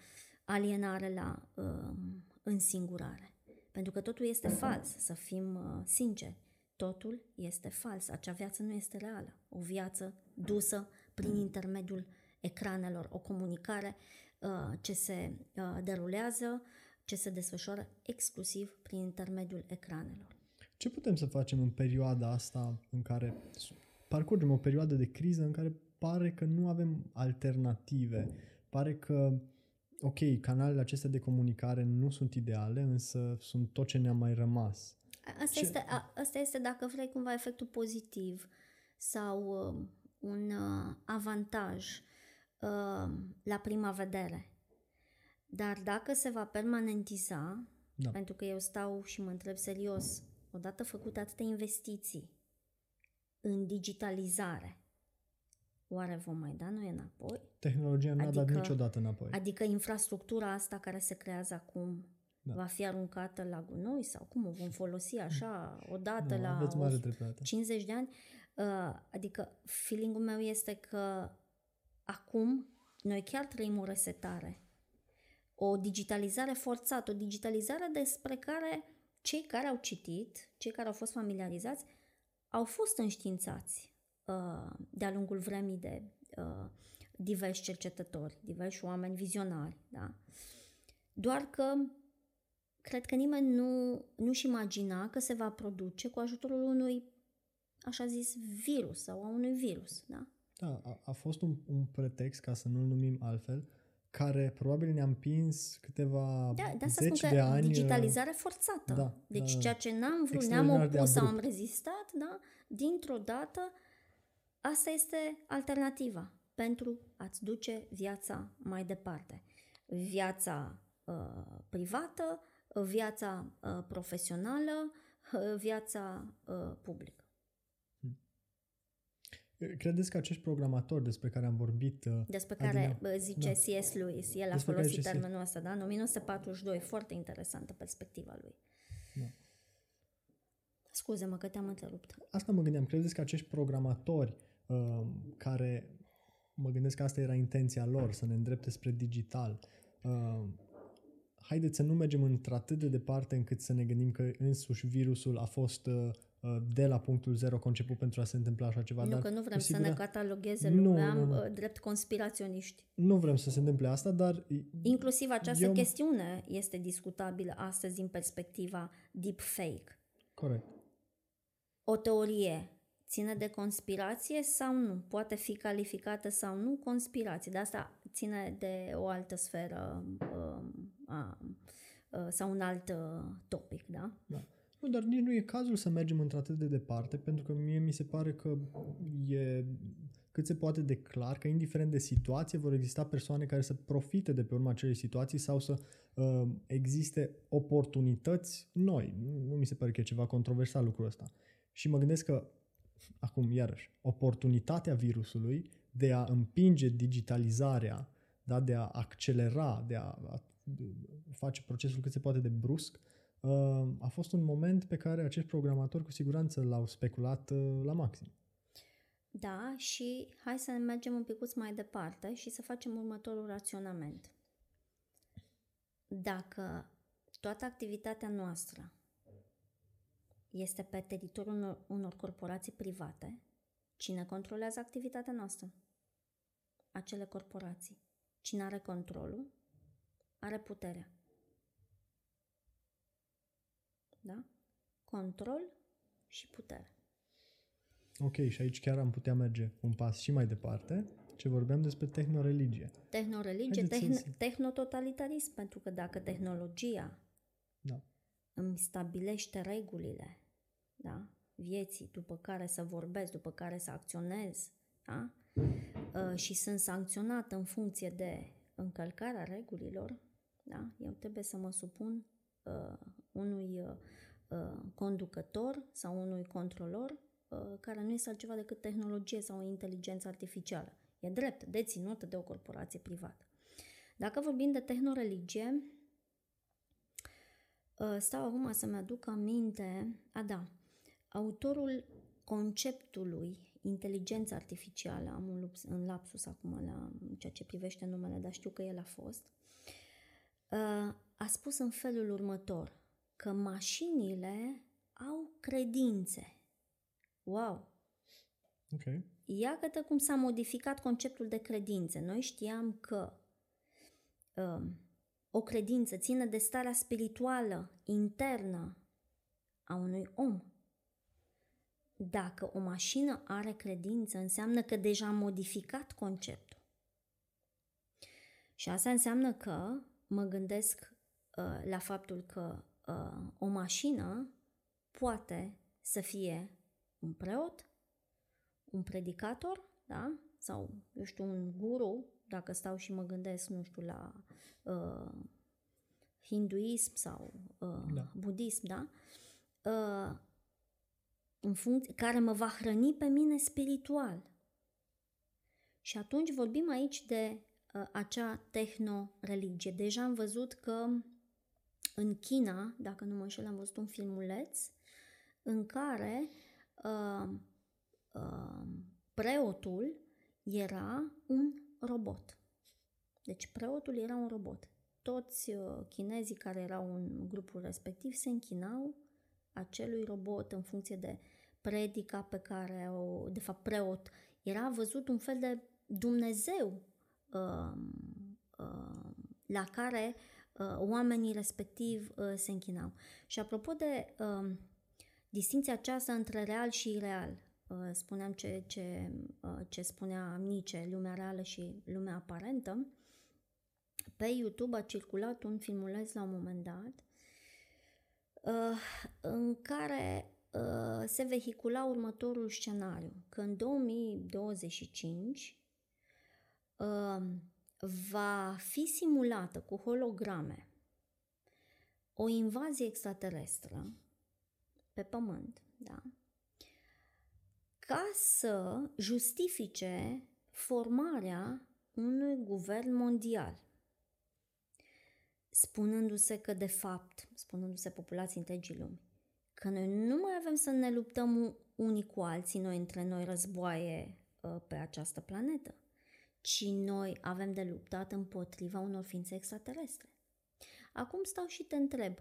alienare, la uh, însingurare. Pentru că totul este fals, să fim uh, sinceri. Totul este fals. Acea viață nu este reală. O viață dusă prin intermediul ecranelor, o comunicare uh, ce se uh, derulează, ce se desfășoară exclusiv prin intermediul ecranelor. Ce putem să facem în perioada asta în care parcurgem o perioadă de criză în care pare că nu avem alternative, pare că ok, canalele acestea de comunicare nu sunt ideale, însă sunt tot ce ne-a mai rămas. Asta, ce... este, a, asta este, dacă vrei, cumva efectul pozitiv sau uh, un uh, avantaj Uh, la prima vedere. Dar dacă se va permanentiza, da. pentru că eu stau și mă întreb serios, odată făcute atâtea investiții în digitalizare, oare vom mai da noi înapoi? Tehnologia nu adică, a dat adică- niciodată înapoi. Adică infrastructura asta care se creează acum da. va fi aruncată la gunoi sau cum o vom folosi așa odată da, la mare 50 de ani? Uh, adică feeling-ul meu este că acum noi chiar trăim o resetare, o digitalizare forțată, o digitalizare despre care cei care au citit, cei care au fost familiarizați, au fost înștiințați uh, de-a lungul vremii de uh, diversi cercetători, diversi oameni vizionari, da? Doar că cred că nimeni nu, nu-și imagina că se va produce cu ajutorul unui, așa zis, virus sau a unui virus, da? Da, a, a fost un, un pretext, ca să nu-l numim altfel, care probabil ne-a împins câteva da, de asta zeci spun că de ani. digitalizare forțată. Da, deci da, ceea ce n-am vrut, extraordinar ne-am de opus sau am abrupt. rezistat, da, dintr-o dată, asta este alternativa pentru a-ți duce viața mai departe. Viața uh, privată, viața uh, profesională, uh, viața uh, publică. Credeți că acești programatori despre care am vorbit... uh, Despre care Adina, uh, zice da. C.S. Lewis, el a Despre care folosit zice C.S. termenul ăsta, da? În 1942, foarte interesantă perspectiva lui. Da. Scuze-mă că te-am întrerupt. Asta mă gândeam. Credeți că acești programatori uh, care, mă gândesc că asta era intenția lor, să ne îndrepte spre digital, uh, haideți să nu mergem într-atât de departe încât să ne gândim că însuși virusul a fost uh, uh, de la punctul zero conceput pentru a se întâmpla așa ceva. nu dar că nu vrem cu să ne sigura- catalogheze Nu, lumea nu, nu. uh, drept conspiraționiști. Nu vrem să se întâmple asta, dar Inclusiv această Eu- chestiune este discutabilă astăzi din perspectiva deepfake. corect. O teorie ține de conspirație sau nu? Poate fi calificată sau nu conspirație. De asta ține de o altă sferă um, a, a, sau un alt uh, topic, da? Da. Nu, dar nici nu e cazul să mergem într-atât de departe, pentru că mie mi se pare că e cât se poate de clar că indiferent de situație vor exista persoane care să profite de pe urma acelei situații sau să uh, existe oportunități noi. Nu, nu mi se pare că e ceva controversat lucrul ăsta. Și mă gândesc că, acum iarăși, oportunitatea virusului de a împinge digitalizarea, da, de a accelera, de a, a face procesul cât se poate de brusc, uh, a fost un moment pe care acești programatori cu siguranță l-au speculat uh, la maxim. Da, și hai să mergem un pic mai departe și să facem următorul raționament. Dacă toată activitatea noastră este pe teritoriul unor, unor corporații private, cine controlează activitatea noastră? Acele corporații. Cine are controlul, are puterea. Da? Control și putere. Ok, și aici chiar am putea merge un pas și mai departe, ce vorbeam despre tehnoreligie. Tehnорeligie, Haideți să- tehn- tehnototalitarism, pentru că dacă tehnologia Da. îmi stabilește regulile da? vieții după care să vorbesc, după care să acționez da? Uh, și sunt sancționată în funcție de încălcarea regulilor, da? eu trebuie să mă supun uh, unui uh, uh, conducător sau unui controlor uh, care nu este altceva decât tehnologie sau inteligență artificială. E drept, deținută de o corporație privată. Dacă vorbim de tehnoreligie, uh, stau acum să-mi aduc aminte, a da, autorul conceptului inteligență artificială, am un lups, în lapsus acum la ceea ce privește numele, dar știu că el a fost, uh, a spus în felul următor, că mașinile au credințe. Wow! Ok. Iată cum s-a modificat conceptul de credințe. Noi știam că um, o credință ține de starea spirituală internă a unui om. Dacă o mașină are credință, înseamnă că deja a modificat conceptul. Și asta înseamnă că mă gândesc uh, la faptul că uh, o mașină poate să fie un preot, un predicator, da? Sau, eu știu, un guru, dacă stau și mă gândesc, nu știu, la uh, hinduism sau uh, Da. budism, da? Uh, în funcție, care mă va hrăni pe mine spiritual. Și atunci vorbim aici de uh, acea tehno-religie. Deja am văzut că în China, dacă nu mă înșel, am văzut un filmuleț în care uh, uh, preotul era un robot. Deci preotul era un robot. Toți uh, chinezii care erau în grupul respectiv se închinau acelui robot în funcție de predica pe care o, de fapt preot, era văzut un fel de Dumnezeu uh, uh, la care uh, oamenii respectiv uh, se închinau. Și apropo de uh, distinția aceasta între real și ireal, uh, spuneam ce, ce, uh, ce spunea Nietzsche, lumea reală și lumea aparentă, pe YouTube a circulat un filmuleț la un moment dat uh, în care uh, se vehicula următorul scenariu, că în 2025 uh, va fi simulată cu holograme o invazie extraterestră pe Pământ, da? ca să justifice formarea unui guvern mondial spunându-se că, de fapt, spunându-se populații întregii lumi, că noi nu mai avem să ne luptăm unii cu alții, noi între noi războaie uh, pe această planetă, ci noi avem de luptat împotriva unor ființe extraterestre. Acum stau și te întreb,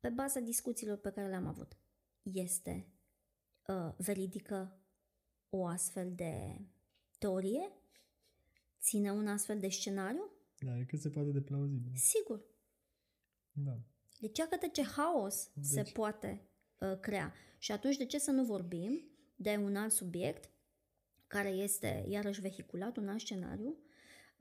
pe baza discuțiilor pe care le-am avut, este uh, veridică o astfel de teorie? Ține un astfel de scenariu? Da, e cât se poate de plauzibil. Sigur. Da. Deci, iată ce haos deci. se poate uh, crea. Și atunci, de ce să nu vorbim de un alt subiect care este, iarăși, vehiculat, un alt scenariu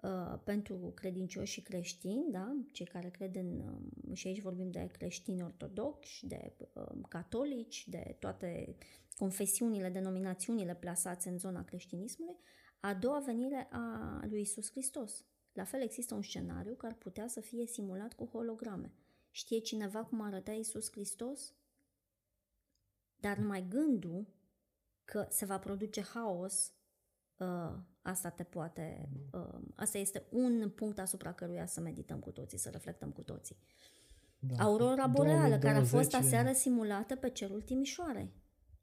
uh, pentru credincioși și creștini, da? cei care cred în, uh, și aici vorbim de creștini ortodoxi, de uh, catolici, de toate confesiunile, denominațiunile plasate în zona creștinismului, a doua venire a lui Isus Hristos. La fel există un scenariu care ar putea să fie simulat cu holograme. Știe cineva cum arăta Iisus Hristos? Dar numai gândul că se va produce haos, uh, asta te poate... Uh, asta este un punct asupra căruia să medităm cu toții, să reflectăm cu toții. Da. Aurora boreală, care a fost aseară simulată pe cerul Timișoarei.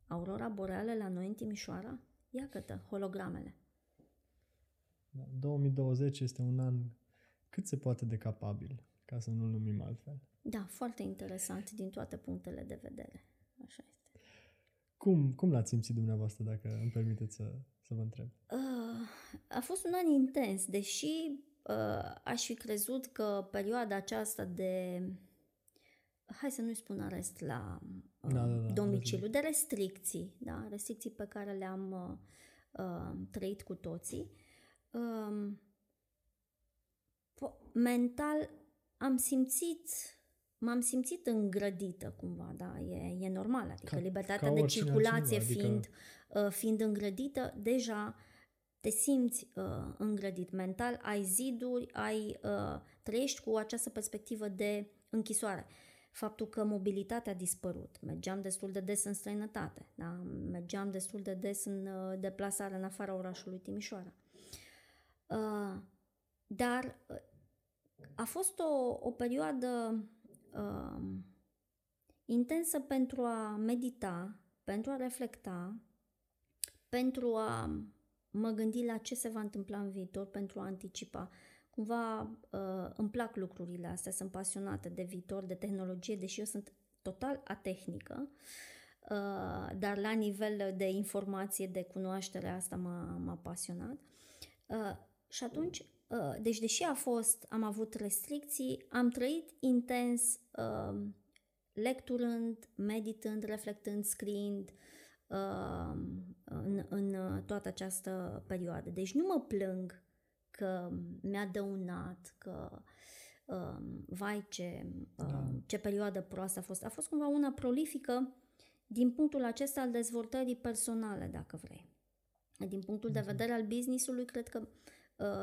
Aurora boreală la noi în Timișoara? Ia cătă, hologramele. 2020 este un an cât se poate de capabil, ca să nu-l numim altfel. Da, foarte interesant din toate punctele de vedere. Așa este. Cum, cum l-ați simțit dumneavoastră, dacă îmi permiteți să, să vă întreb? Uh, a fost un an intens, deși uh, aș fi crezut că perioada aceasta de hai să nu-i spun arest la uh, da, da, da, domiciliu, de restricții, da, restricții pe care le-am uh, uh, trăit cu toții, um, mental am simțit m-am simțit îngrădită cumva, da, e, e normal, adică ca, libertatea ca de circulație altcineva, fiind, adică... uh, fiind îngrădită, deja te simți uh, îngrădit mental, ai ziduri, ai uh, trăiești cu această perspectivă de închisoare. Faptul că mobilitatea a dispărut, mergeam destul de des în străinătate, da? mergeam destul de des în uh, deplasare în afara orașului Timișoara. Uh, dar uh, a fost o, o perioadă uh, intensă pentru a medita, pentru a reflecta, pentru a mă gândi la ce se va întâmpla în viitor, pentru a anticipa. Cumva uh, îmi plac lucrurile astea, sunt pasionată de viitor, de tehnologie, deși eu sunt total atehnică, uh, dar la nivel de informație, de cunoaștere, asta m-a, m-a pasionat. Uh, și atunci, uh, deci deși a fost, am avut restricții, am trăit intens uh, lecturând, meditând, reflectând, scriind uh, în, în toată această perioadă. Deci nu mă plâng că mi-a dăunat, că vai ce, da. ce perioadă proastă a fost. A fost cumva una prolifică din punctul acesta al dezvoltării personale, dacă vrei. Din punctul de vedere al businessului, cred că Uh,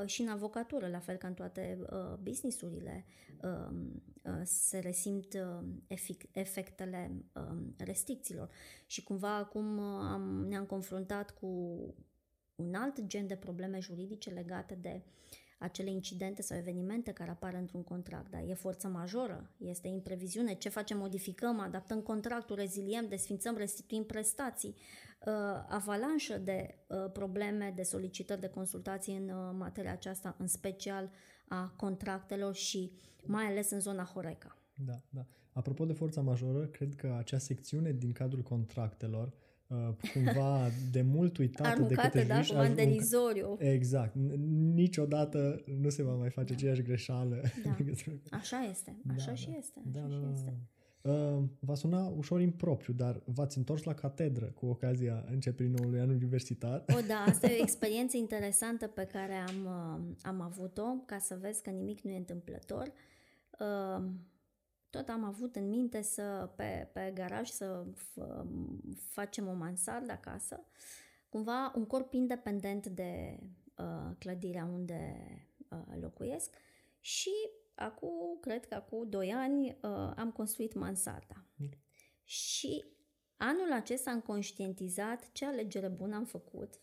și în avocatură, la fel ca în toate uh, businessurile, uh, uh, se resimt uh, efic- efectele uh, restricțiilor. Și cumva acum uh, am, ne-am confruntat cu un alt gen de probleme juridice legate de acele incidente sau evenimente care apar într-un contract. Da? E forță majoră, este impreviziune, ce facem, modificăm, adaptăm contractul, reziliem, desfințăm, restituim prestații, uh, avalanșă de uh, probleme, de solicitări de consultații în uh, materia aceasta, în special a contractelor și mai ales în zona Horeca. Da, da. Apropo de forța majoră, cred că acea secțiune din cadrul contractelor uh, cumva de mult uitate Aruncate, de către da, juriști. cumva în derizoriu. Exact. Niciodată nu se va mai face aceeași greșeală. Da. Așa este. Așa da, și da. este. Așa da, și da, este. Uh, va suna ușor impropriu, dar v-ați întors la catedră cu ocazia începerii noului an universitar. O, da, asta e o experiență interesantă pe care am, uh, am avut-o, ca să vezi că nimic nu e întâmplător. Uh, tot am avut în minte să, pe, pe garaj, să f- facem o mansardă acasă, cumva un corp independent de uh, clădirea unde uh, locuiesc și acum, cred că acum 2 ani, uh, am construit mansarda. Mm. Și anul acesta am conștientizat ce alegere bună am făcut,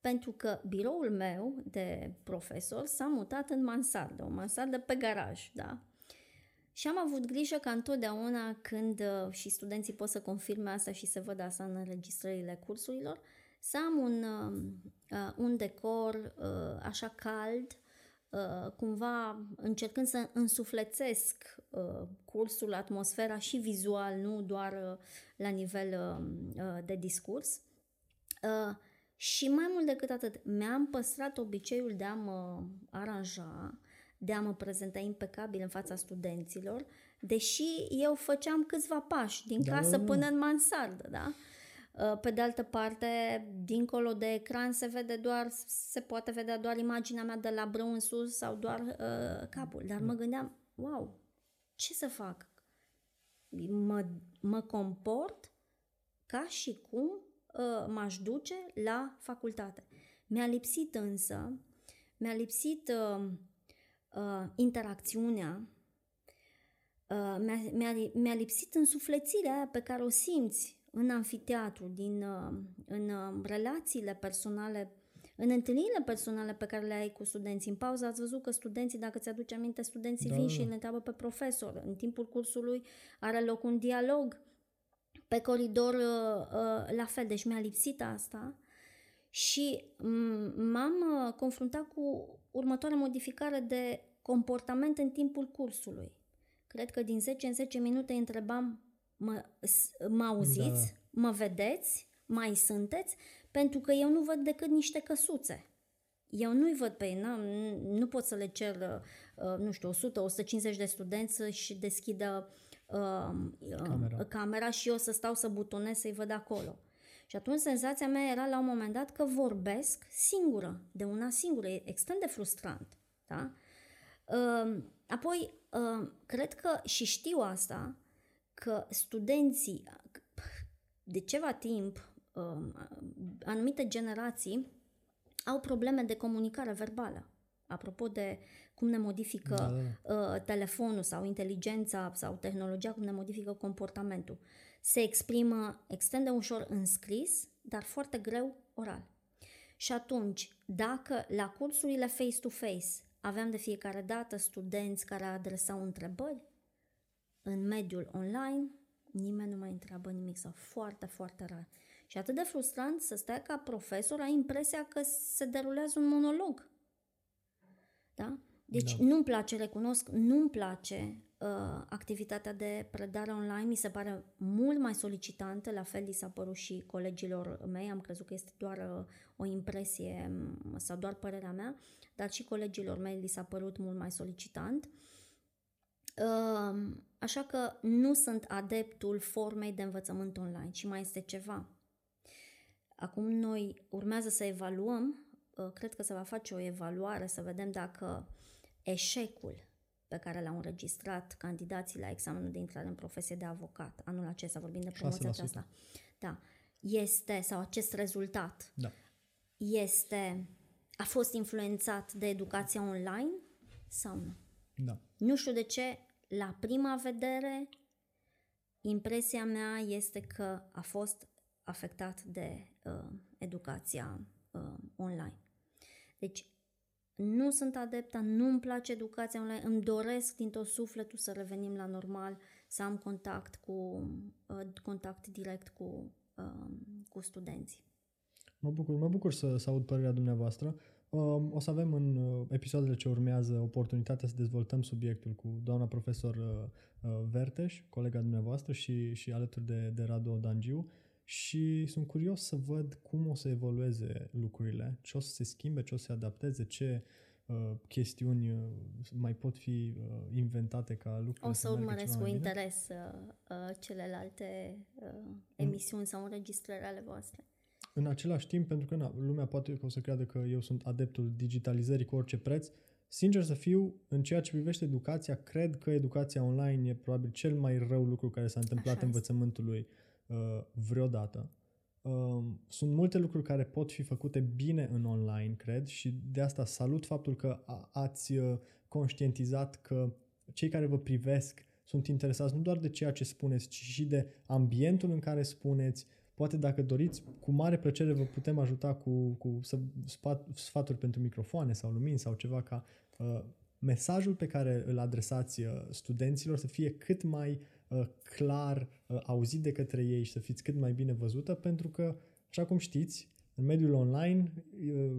pentru că biroul meu de profesor s-a mutat în mansardă, o mansardă pe garaj, da? Și am avut grijă ca întotdeauna când, uh, și studenții pot să confirme asta și să văd asta în înregistrările cursurilor, să am un, uh, uh un decor uh, așa cald, uh, cumva încercând să însuflețesc uh, cursul, atmosfera și vizual, nu doar uh, la nivel uh, uh de discurs. Uh, și mai mult decât atât, mi-am păstrat obiceiul de a mă aranja de a mă prezenta impecabil în fața studenților, deși eu făceam câțiva pași din da, casă da, da. până în mansardă, da? Uh, pe de altă parte, dincolo de ecran se vede doar, se poate vedea doar imaginea mea de la brâu în sus sau doar uh, capul. Dar mă gândeam, wow, ce să fac? Mă, mă comport ca și cum uh, m-aș duce la facultate. Mi-a lipsit însă, mi-a lipsit uh, uh, interacțiunea, uh, mi-a, mi-a, mi-a lipsit însuflețirea aia pe care o simți în anfiteatru, din, uh, în uh, relațiile personale, în întâlnirile personale pe care le ai cu studenții. În pauză ați văzut că studenții, dacă ți-aduce aminte, studenții da. vin și îl întreabă pe profesor. În timpul cursului are loc un dialog pe coridor uh, uh, la fel, deci mi-a lipsit asta și m-am uh, confruntat cu următoarea modificare de comportament în timpul cursului. Cred că din 10 în 10 minute întrebam, mă, mă auziți, da. mă vedeți, mai sunteți, pentru că eu nu văd decât niște căsuțe. Eu nu-i văd pe ei, nu, nu pot să le cer, uh, nu știu, 100-150 de studenți și deschidă uh, camera. camera și eu să stau să butonez să-i văd acolo. Și atunci senzația mea era la un moment dat că vorbesc singură, de una singură. E extrem de frustrant. Da? Ehm, apoi, ehm, cred că și știu asta, că studenții de ceva timp, ehm, anumite generații, au probleme de comunicare verbală. Apropo de cum ne modifică da, da. telefonul sau inteligența sau tehnologia, cum ne modifică comportamentul se exprimă extrem de ușor în scris, dar foarte greu oral. Și atunci, dacă la cursurile face-to-face aveam de fiecare dată studenți care adresau întrebări, în mediul online nimeni nu mai întreabă nimic sau foarte, foarte rar. Și atât de frustrant să stai ca profesor, ai impresia că se derulează un monolog. Da? Deci da. nu-mi place, recunosc, nu-mi place uh, activitatea de predare online, mi se pare mult mai solicitantă, la fel li s-a părut și colegilor mei, am crezut că este doar uh, o impresie sau doar părerea mea, dar și colegilor mei li s-a părut mult mai solicitant. Uh, așa că nu sunt adeptul formei de învățământ online și mai este ceva. Acum noi urmează să evaluăm, uh, cred că se va face o evaluare să vedem dacă eșecul pe care l-au înregistrat candidații la examenul de intrare în profesie de avocat, anul acesta, vorbim de promoția 6%. aceasta, da, este, sau acest rezultat, da. este, a fost influențat de educația online sau nu? Da. Nu știu de ce, la prima vedere, impresia mea este că a fost afectat de uh, educația uh, online. Deci, nu sunt adepta, nu-mi place educația online, îmi doresc din tot sufletul să revenim la normal, să am contact cu uh, contact direct cu, uh, cu studenții. Mă bucur, mă bucur să, să aud părerea dumneavoastră. Um, o să avem în uh, episoadele ce urmează oportunitatea să dezvoltăm subiectul cu doamna profesor Verteș, colega dumneavoastră și, și alături de, de Radu Dangiu și sunt curios să văd cum o să evolueze lucrurile, ce o să se schimbe, ce o să se adapteze, ce uh, chestiuni uh, mai pot fi uh, inventate ca lucruri O să urmăresc cu interes uh, uh, celelalte uh, emisiuni mm. sau înregistrări ale voastre. În același timp, pentru că na, lumea poate că o să creadă că eu sunt adeptul digitalizării cu orice preț, sincer să fiu, în ceea ce privește educația, cred că educația online e probabil cel mai rău lucru care s-a întâmplat Așa învățământului uh, vreodată. Uh, sunt multe lucruri care pot fi făcute bine în online, cred, și de asta salut faptul că a- ați uh, conștientizat că cei care vă privesc sunt interesați nu doar de ceea ce spuneți, ci și de ambientul în care spuneți, Poate dacă doriți, cu mare plăcere vă putem ajuta cu, cu sfaturi pentru microfoane sau lumini sau ceva ca uh, mesajul pe care îl adresați uh, studenților să fie cât mai uh, clar uh, auzit de către ei și să fiți cât mai bine văzută, pentru că, așa cum știți, în mediul online, uh,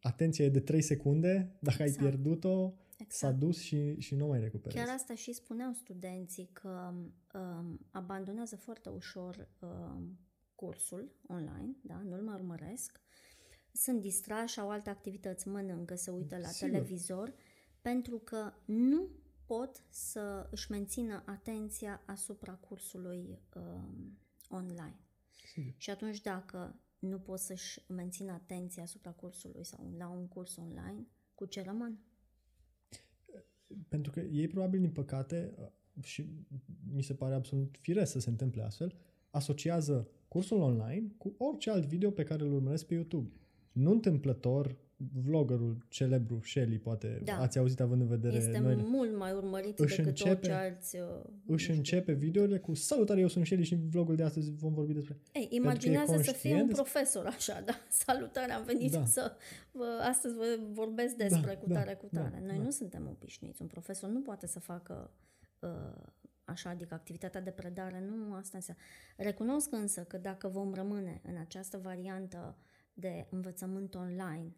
atenția e de 3 secunde, dacă exact. ai pierdut-o, exact. s-a dus și, și nu mai recuperezi. Chiar asta și spuneau studenții că um, abandonează foarte ușor um, cursul online, da, nu-l mai urmăresc, sunt distrași, au alte activități, mănâncă, se uită la Sigur. televizor, pentru că nu pot să își mențină atenția asupra cursului um, online. Sigur. Și atunci dacă nu pot să-și mențină atenția asupra cursului sau la un curs online, cu ce rămân? Pentru că ei probabil, din păcate, și mi se pare absolut firesc să se întâmple astfel, asociază cursul online cu orice alt video pe care îl urmăresc pe YouTube. Nu întâmplător, vloggerul celebru Shelly, poate da. ați auzit având în vedere Este noi, mult mai urmărit își decât începe, orice alți... Uh, își începe videourile cu Salutare, eu sunt Shelly și în vlogul de astăzi vom vorbi despre... Ei, imaginează să fie un profesor așa, da? Salutare, am venit da. să vă, astăzi vă vorbesc despre da, cu tare, da, cu tare. Da, noi da. nu suntem obișnuiți. Un profesor nu poate să facă uh, așa, adică activitatea de predare, nu asta înseamnă. Recunosc însă că dacă vom rămâne în această variantă de învățământ online,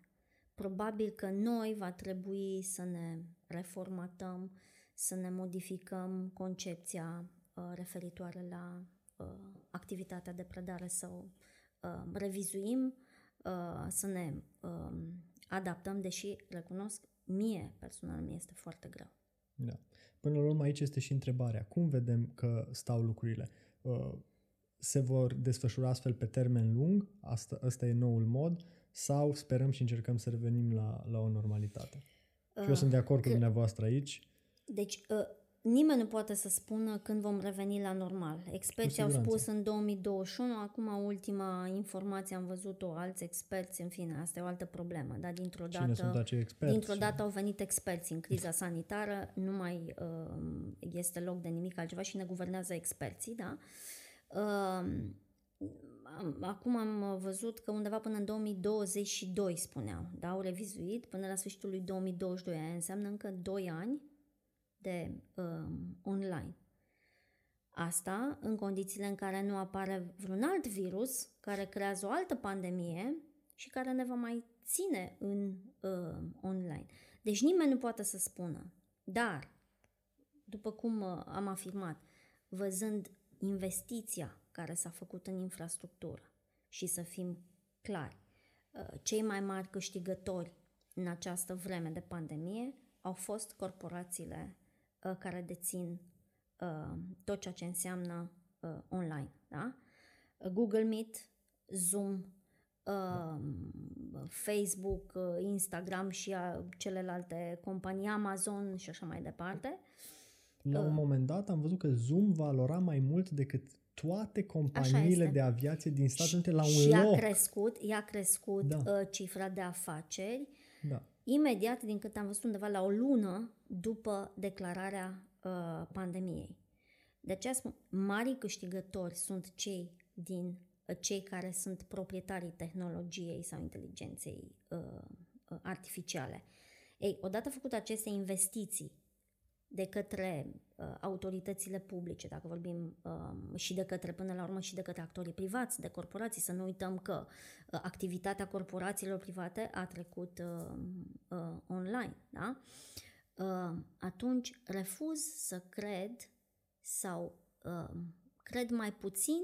probabil că noi va trebui să ne reformatăm, să ne modificăm concepția uh, referitoare la uh, activitatea de predare, să o uh, revizuim, uh, să ne uh, adaptăm, deși recunosc, mie personal mi este foarte greu. Da. Până la urmă aici este și întrebarea. Cum vedem că stau lucrurile? Uh, se vor desfășura astfel pe termen lung? Asta, asta e noul mod? Sau sperăm și încercăm să revenim la, la o normalitate? Uh, și eu sunt de acord cu dumneavoastră aici. Deci, uh, Nimeni nu poate să spună când vom reveni la normal. Experții au spus în 2021, acum ultima informație am văzut-o, alți experți, în fine, asta e o altă problemă, dar dintr-o Cine dată, experți? dintr-o dată au venit experți în criza sanitară, nu mai uh, este loc de nimic altceva și ne guvernează experții, da? Uh, acum am văzut că undeva până în 2022 spuneau, da, au revizuit, până la sfârșitul lui 2022, aia înseamnă încă 2 ani de um, online. Asta în condițiile în care nu apare vreun alt virus care creează o altă pandemie și care ne va mai ține în uh, online. Deci nimeni nu poate să spună. Dar, după cum uh, am afirmat, văzând investiția care s-a făcut în infrastructură și să fim clari, uh, cei mai mari câștigători în această vreme de pandemie au fost corporațiile uh, care dețin uh, tot ceea ce înseamnă uh, online. Da? Uh, Google Meet, Zoom, uh, Facebook, uh, Instagram și uh, celelalte companii, Amazon și așa mai departe. La un uh, moment dat am văzut că Zoom valora mai mult decât toate companiile de aviație din Statele Unite la un și loc. Și a crescut, i-a crescut da. uh, cifra de afaceri. Da. Imediat, din cât am văzut undeva la o lună după declararea uh, pandemiei. De aceea spun, mari câștigători sunt cei din uh, cei care sunt proprietarii tehnologiei sau inteligenței uh, uh, artificiale. Ei, odată făcute aceste investiții de către uh, autoritățile publice, dacă vorbim uh, și de către, până la urmă, și de către actorii privați, de corporații, să nu uităm că uh, activitatea corporațiilor private a trecut uh, uh, online, da? Uh, atunci refuz să cred sau uh, cred mai puțin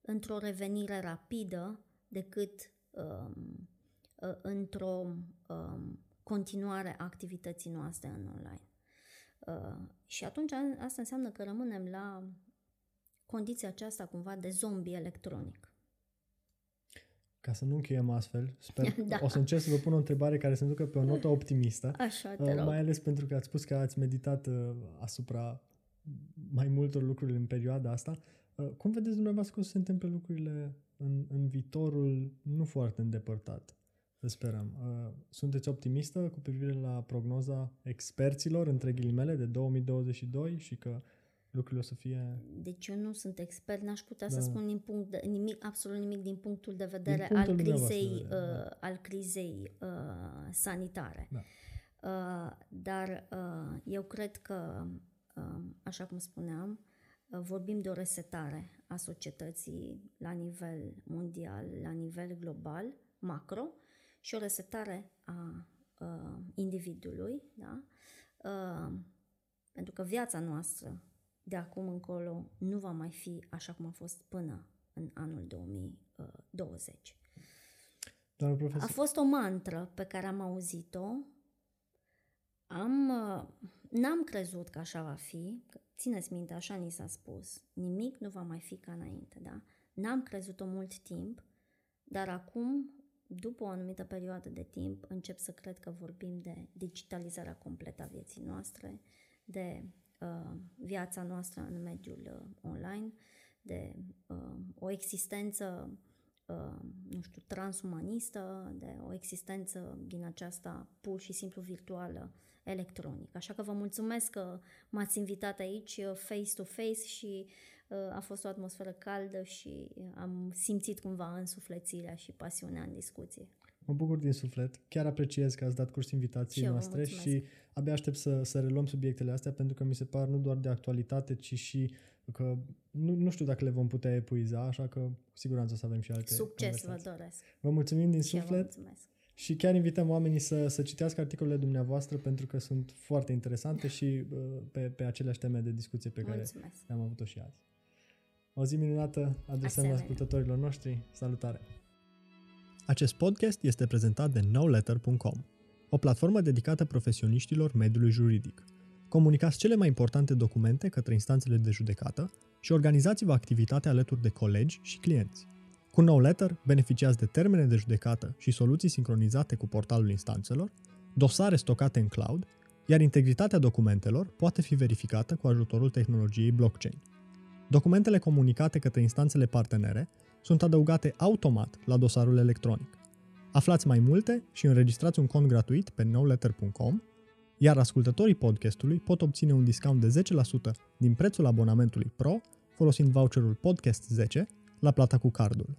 într-o revenire rapidă decât um, uh, într-o um, continuare a activității noastre în online. Uh, și atunci asta înseamnă că rămânem la condiția aceasta cumva de zombie electronic. Ca să nu încheiem astfel, sper, da. o să încerc să vă pun o întrebare care să ducă pe o notă optimistă. Așa, te rog. Mai ales pentru că ați spus că ați meditat uh, asupra mai multor lucruri în perioada asta. Uh, cum vedeți dumneavoastră că o să se întâmple lucrurile în, în viitorul nu foarte îndepărtat? Să sperăm. Uh, sunteți optimistă cu privire la prognoza experților, între ghilimele, de 2022 și că lucrurile o să fie... Deci eu nu sunt expert, n-aș putea da. să spun din punct de, nimic, absolut nimic din punctul de vedere punctul al, crizei, uh, da. al crizei uh, sanitare. Da. Uh, dar uh, eu cred că, uh, așa cum spuneam, uh, vorbim de o resetare a societății la nivel mondial, la nivel global, macro, și o resetare a uh, individului, da? Uh, pentru că viața noastră de acum încolo nu va mai fi așa cum a fost până în anul 2020. Doamne profesor. A fost o mantră pe care am auzit-o. Am, uh, n-am crezut că așa va fi. Țineți minte, așa ni s-a spus. Nimic nu va mai fi ca înainte, da? N-am crezut-o mult timp, dar acum, după o anumită perioadă de timp, încep să cred că vorbim de digitalizarea completă a vieții noastre, de Uh, viața noastră în mediul uh, online, de uh, o existență, nu știu, transumanistă, de o existență din aceasta pur și simplu virtuală, electronică. Așa că vă mulțumesc că m-ați invitat aici face-to-face și a fost o atmosferă caldă și am simțit cumva însuflețirea și pasiunea în discuție. Mă bucur din suflet. Chiar apreciez că ați dat curs invitației și noastre și abia aștept să, să reluăm subiectele astea pentru că mi se par nu doar de actualitate, ci și că nu, nu știu dacă le vom putea epuiza, așa că cu siguranță o să avem și alte Succes vă doresc! Vă mulțumim din și suflet! Și chiar invităm oamenii să, să citească articolele dumneavoastră pentru că sunt foarte interesante și uh, pe, pe aceleași teme de discuție pe care Mulțumesc. le-am avut-o și azi. O zi minunată adresăm Asemenea. ascultătorilor noștri. Salutare! Acest podcast este prezentat de nowletter.com, o platformă dedicată profesioniștilor mediului juridic. Comunicați cele mai importante documente către instanțele de judecată și organizați-vă activitatea alături de colegi și clienți. Cu NoLetter beneficiați de termene de judecată și soluții sincronizate cu portalul instanțelor, dosare stocate în cloud, iar integritatea documentelor poate fi verificată cu ajutorul tehnologiei blockchain. Documentele comunicate către instanțele partenere sunt adăugate automat la dosarul electronic. Aflați mai multe și înregistrați un cont gratuit pe nowletter.com, iar ascultătorii podcastului pot obține un discount de 10% din prețul abonamentului Pro folosind voucherul Podcast 10 la plata cu cardul.